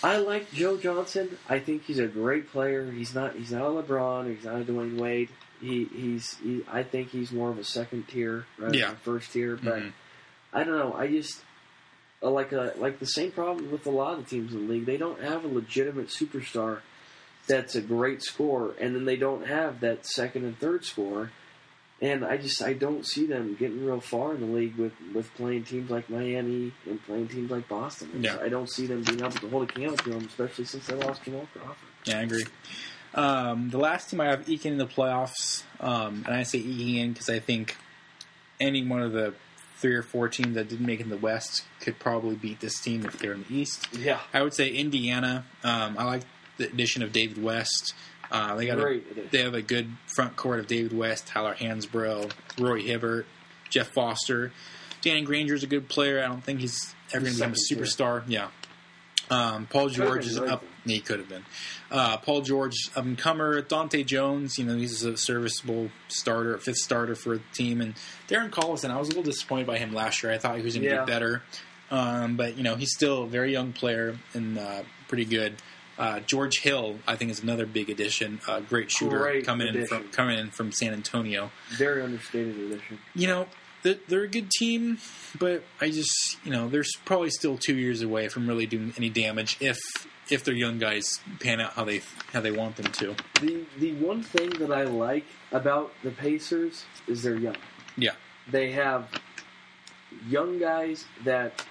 I like Joe Johnson. I think he's a great player. He's not he's not a LeBron. He's not a Dwyane Wade. He he's he, I think he's more of a second tier rather Yeah. than first tier. But Mhm. I don't know. I just uh, like a, like the same problem with a lot of the teams in the league. They don't have a legitimate superstar that's a great scorer, and then they don't have that second and third scorer. And I just I don't see them getting real far in the league with, with playing teams like Miami and playing teams like Boston. Yeah. I don't see them being able to hold a candle to them, especially since they lost Jamal Crawford. Yeah, I agree. Um, the last team I have eking in the playoffs, um, and I say eking in because I think any one of the three or four teams that didn't make it in the West could probably beat this team if they're in the East. Yeah, I would say Indiana. Um, I like the addition of David West. Uh, they got a, they have a good front court of David West, Tyler Hansbrough, Roy Hibbert, Jeff Foster. Danny Granger's a good player. I don't think he's ever going to become a superstar. Yeah. Um, Paul George is up. He could have been. Uh, Paul George, up and comer. Dahntay Jones, you know, he's a serviceable starter, fifth starter for the team. And Darren Collison, I was a little disappointed by him last year. I thought he was going to Yeah. be better. Um, but, you know, he's still a very young player and uh, pretty good. Uh, George Hill, I think, is another big addition. Uh, great shooter Great coming in from coming in from San Antonio. very understated addition. You know, they're, they're a good team, but I just, you know, they're probably still two years away from really doing any damage if if their young guys pan out how they how they want them to. The the one thing that I like about the Pacers is they're young. Yeah, They have young guys that,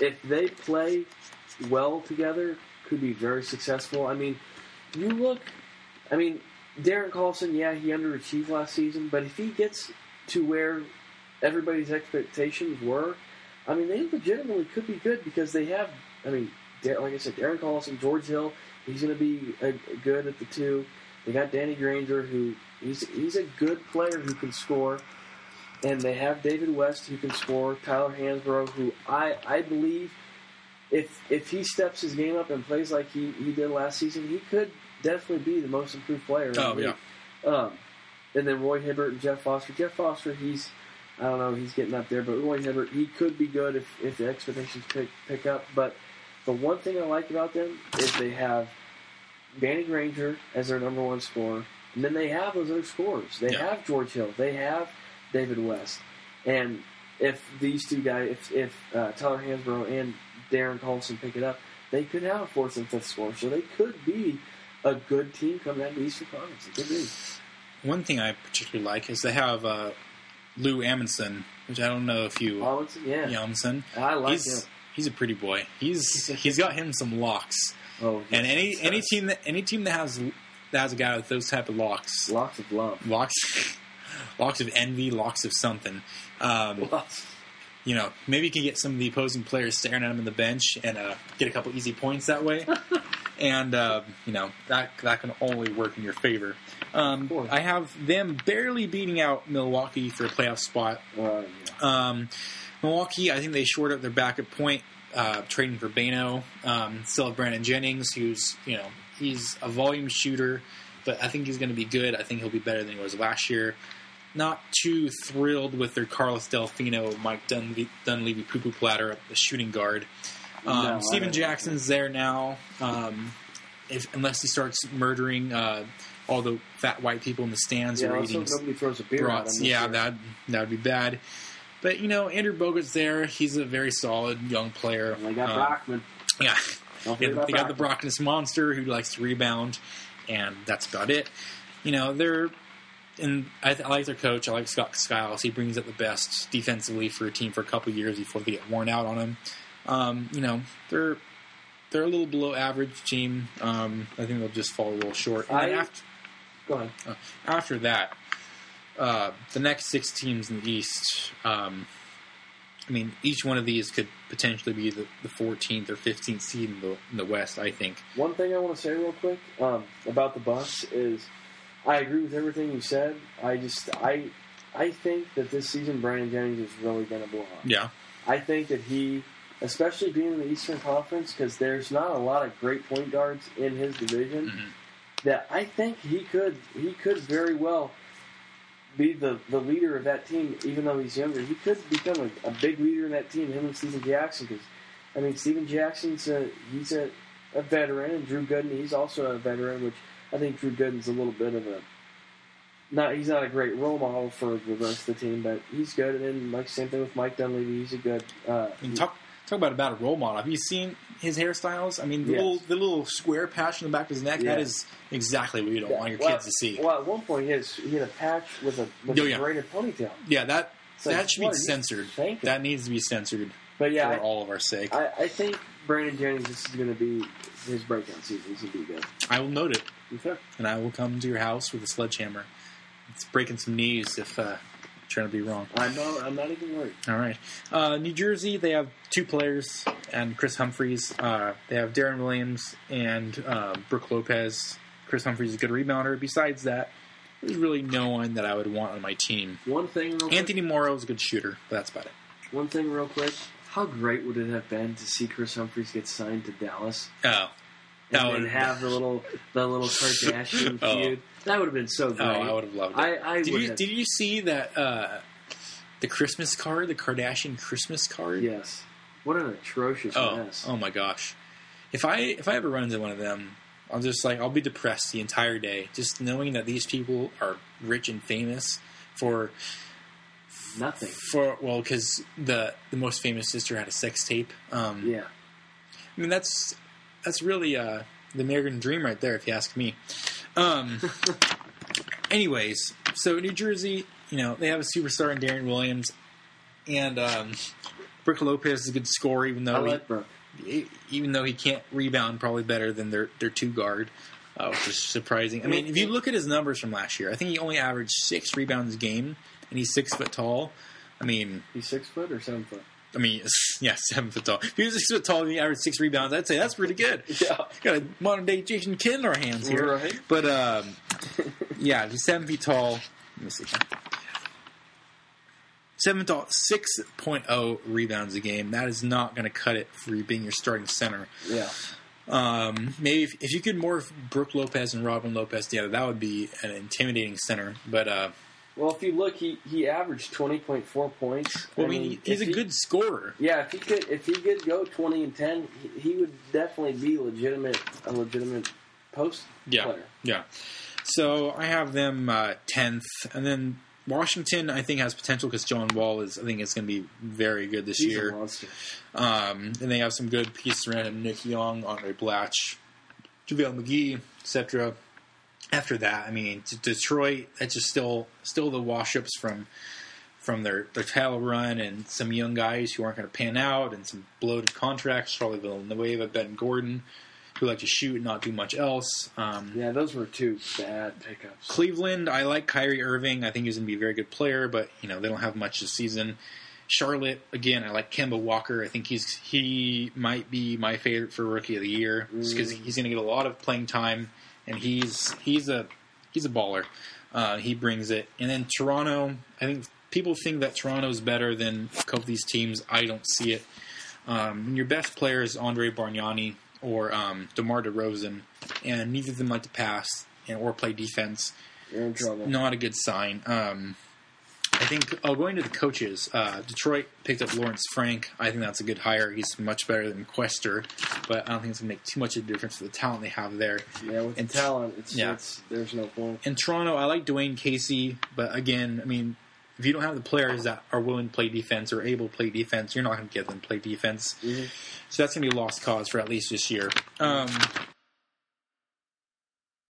if they play well together, could be very successful. I mean, you look. I mean, Darren Collison, yeah, he underachieved last season, but if he gets to where everybody's expectations were, I mean, they legitimately could be good because they have. I mean, like I said, Darren Collison, George Hill, he's going to be a, a good at the two. They got Danny Granger, who he's he's a good player who can score, and they have David West who can score. Tyler Hansbrough, who I I believe if if he steps his game up and plays like he, he did last season, he could definitely be the most improved player. Oh, league. Um, and then Roy Hibbert and Jeff Foster. Jeff Foster, he's I don't know, he's getting up there, but Roy Hibbert, he could be good if, if the expectations pick pick up. But the one thing I like about them is they have Danny Granger as their number one scorer, and then they have those other scorers. They Yeah. have George Hill, they have David West, and if these two guys, if if uh, Tyler Hansbrough and Darren Collison pick it up, they could have a fourth and fifth scorer, so they could be a good team coming out of the Eastern Conference. It could be. one thing I particularly like is they have uh, Lou Amundson, which I don't know if you Robinson, yeah, Amundson. I like he's him. he's a pretty boy. He's he's got him some locks. Oh, And any any yes. team that any team that has that has a guy with those type of locks, lots of love. locks, locks of envy, locks of something. Um, you know, maybe you can get some of the opposing players staring at him in the bench and uh, get a couple easy points that way. and uh, you know that that can only work in your favor. Um. I have them barely beating out Milwaukee for a playoff spot. Uh, yeah. Um, Milwaukee, I think they shored up their backup point, uh, trading for Beno. Um, still have Brandon Jennings, who's you know he's a volume shooter, but I think he's going to be good. I think he'll be better than he was last year. Not too thrilled with their Carlos Delfino, Mike Dunleavy, Dunleavy poo poo platter, the shooting guard. Um, No, Stephen Jackson's there now. Um, if unless he starts murdering uh, all the fat white people in the stands Yeah, are eating nobody throws a beer brats. Yeah, year. that that would be bad. But you know, Andrew Bogut's there. He's a very solid young player. And they got Uh, Brockman. Yeah, they they got the Brockman. Brockness monster who likes to rebound, and that's about it. You know, they're and I, I like their coach. I like Scott Skiles. He brings out the best defensively for a team for a couple years before they get worn out on him. Um, you know, they're they're a little below average team. Um, I think they'll just fall a little short. I- after, Go ahead. uh, after that, uh, the next six teams in the East, um, I mean, each one of these could potentially be the, the 14th or 15th seed in the, in the West, I think. One thing I want to say real quick um, about the Bucks is I agree with everything you said. I just I I think that this season Brandon Jennings is really going to blow up. Yeah. I think that he, especially being in the Eastern Conference, because there's not a lot of great point guards in his division. Mhm. That I think he could he could very well be the, the leader of that team, even though he's younger. He could become a, a big leader in that team. Him and Stephen Jackson, because I mean Stephen Jackson's a, he's a, a veteran, and Drew Gooden he's also a veteran, which I think Drew Gooden's a little bit of a not he's not a great role model for the rest of the team, but he's good. And then like same thing with Mike Dunleavy, he's a good. Uh, I mean, talk about about a role model. Have you seen his hairstyles? I mean, the Yes. little the little square patch in the back of his neck. Yeah. That is exactly what you don't want your well, kids to see. Well, at one point he had he had a patch with a with Oh, a yeah. braided ponytail. yeah, that like, that should be censored. That needs to be censored But yeah, for all of our sake. I, I think Brandon Jennings this is going to be his breakout season. Going to be good. I will note it. Okay. and I will come to your house with a sledgehammer. It's breaking some knees if uh, trying to be wrong. I'm not, I'm not even worried. All right, uh, New Jersey. They have two players and Kris Humphries. Uh, they have Deron Williams and uh, Brook Lopez. Kris Humphries is a good rebounder. Besides that, there's really no one that I would want on my team. One thing, Anthony Morrow is a good shooter, but that's about it. one thing, real quick. How great would it have been to see Kris Humphries get signed to Dallas Oh, and would- have the little the little Kardashian Oh. feud? That would have been so oh. I would have loved it. I, I did you have. did you see that uh, the Christmas card, the Kardashian Christmas card? yes. What an atrocious Oh, mess. oh my gosh! If I if I ever run into one of them, I'll just like I'll be depressed the entire day, just knowing that these people are rich and famous for Nothing. for well, because the the most famous sister had a sex tape. Um, Yeah. I mean that's that's really uh, the American dream right there, if you ask me. Um, anyways, so New Jersey, you know, they have a superstar in Deron Williams, and um, Brick Lopez is a good scorer, even though I he, Brook. even though he can't rebound probably better than their their two guard, uh, which is surprising. I mean, if you look at his numbers from last year, I think he only averaged six rebounds a game, and he's six foot tall. I mean, He's six foot or seven foot? I mean, yeah, seven foot tall. If he was six foot tall and he averaged six rebounds, I'd say that's pretty good. Yeah. Got a modern day Jason Kidd in our hands here. Right. But um, yeah, he's seven feet tall. Let me see. Seven tall, six oh rebounds a game. That is not going to cut it for you being your starting center. Yeah. Um, maybe if, if you could morph Brook Lopez and Robin Lopez together, that would be an intimidating center. But uh, Well, if you look, he, he averaged twenty point four points. well, I mean, he's a he- good scorer. Yeah, if he could, if he could go twenty and ten, he, he would definitely be legitimate, a legitimate post Yeah, player. yeah. So I have them uh, tenth, and then Washington. I think has potential because John Wall is. I think it's going to be very good this He's year. a monster. Um, and they have some good pieces around him: Nick Young, Andray Blatche, JaVale McGee, etc. After that, I mean, Detroit. That's just still still the wash-ups from from their their title run, and some young guys who aren't going to pan out, and some bloated contracts. Charlie Villanueva, Ben Gordon, who like to shoot and not do much else. Um, Yeah, those were two bad pickups. Cleveland, I like Kyrie Irving. I think he's going to be a very good player, but you know they don't have much this season. Charlotte, again, I like Kemba Walker. I think he's he might be my favorite for rookie of the year because he's going to get a lot of playing time, and he's he's a he's a baller. Uh, he brings it. And then Toronto, I think people think that Toronto's better than a couple of these teams. I don't see it. Um, your best player is Andre Bargnani or um, DeMar DeRozan, and neither of them like to pass and or play defense. You're in trouble. Not a good sign. Um, I think, oh, going to the coaches, uh, Detroit picked up Lawrence Frank. I think that's a good hire. He's much better than Kuester, but I don't think it's going to make too much of a difference for the talent they have there. Yeah, with And- the talent, it's, yeah. it's there's no point. In Toronto, I like Dwane Casey, but again, I mean, if you don't have the players that are willing to play defense or able to play defense, you're not going to get them to play defense. Mhm. So that's going to be a lost cause for at least this year. Um,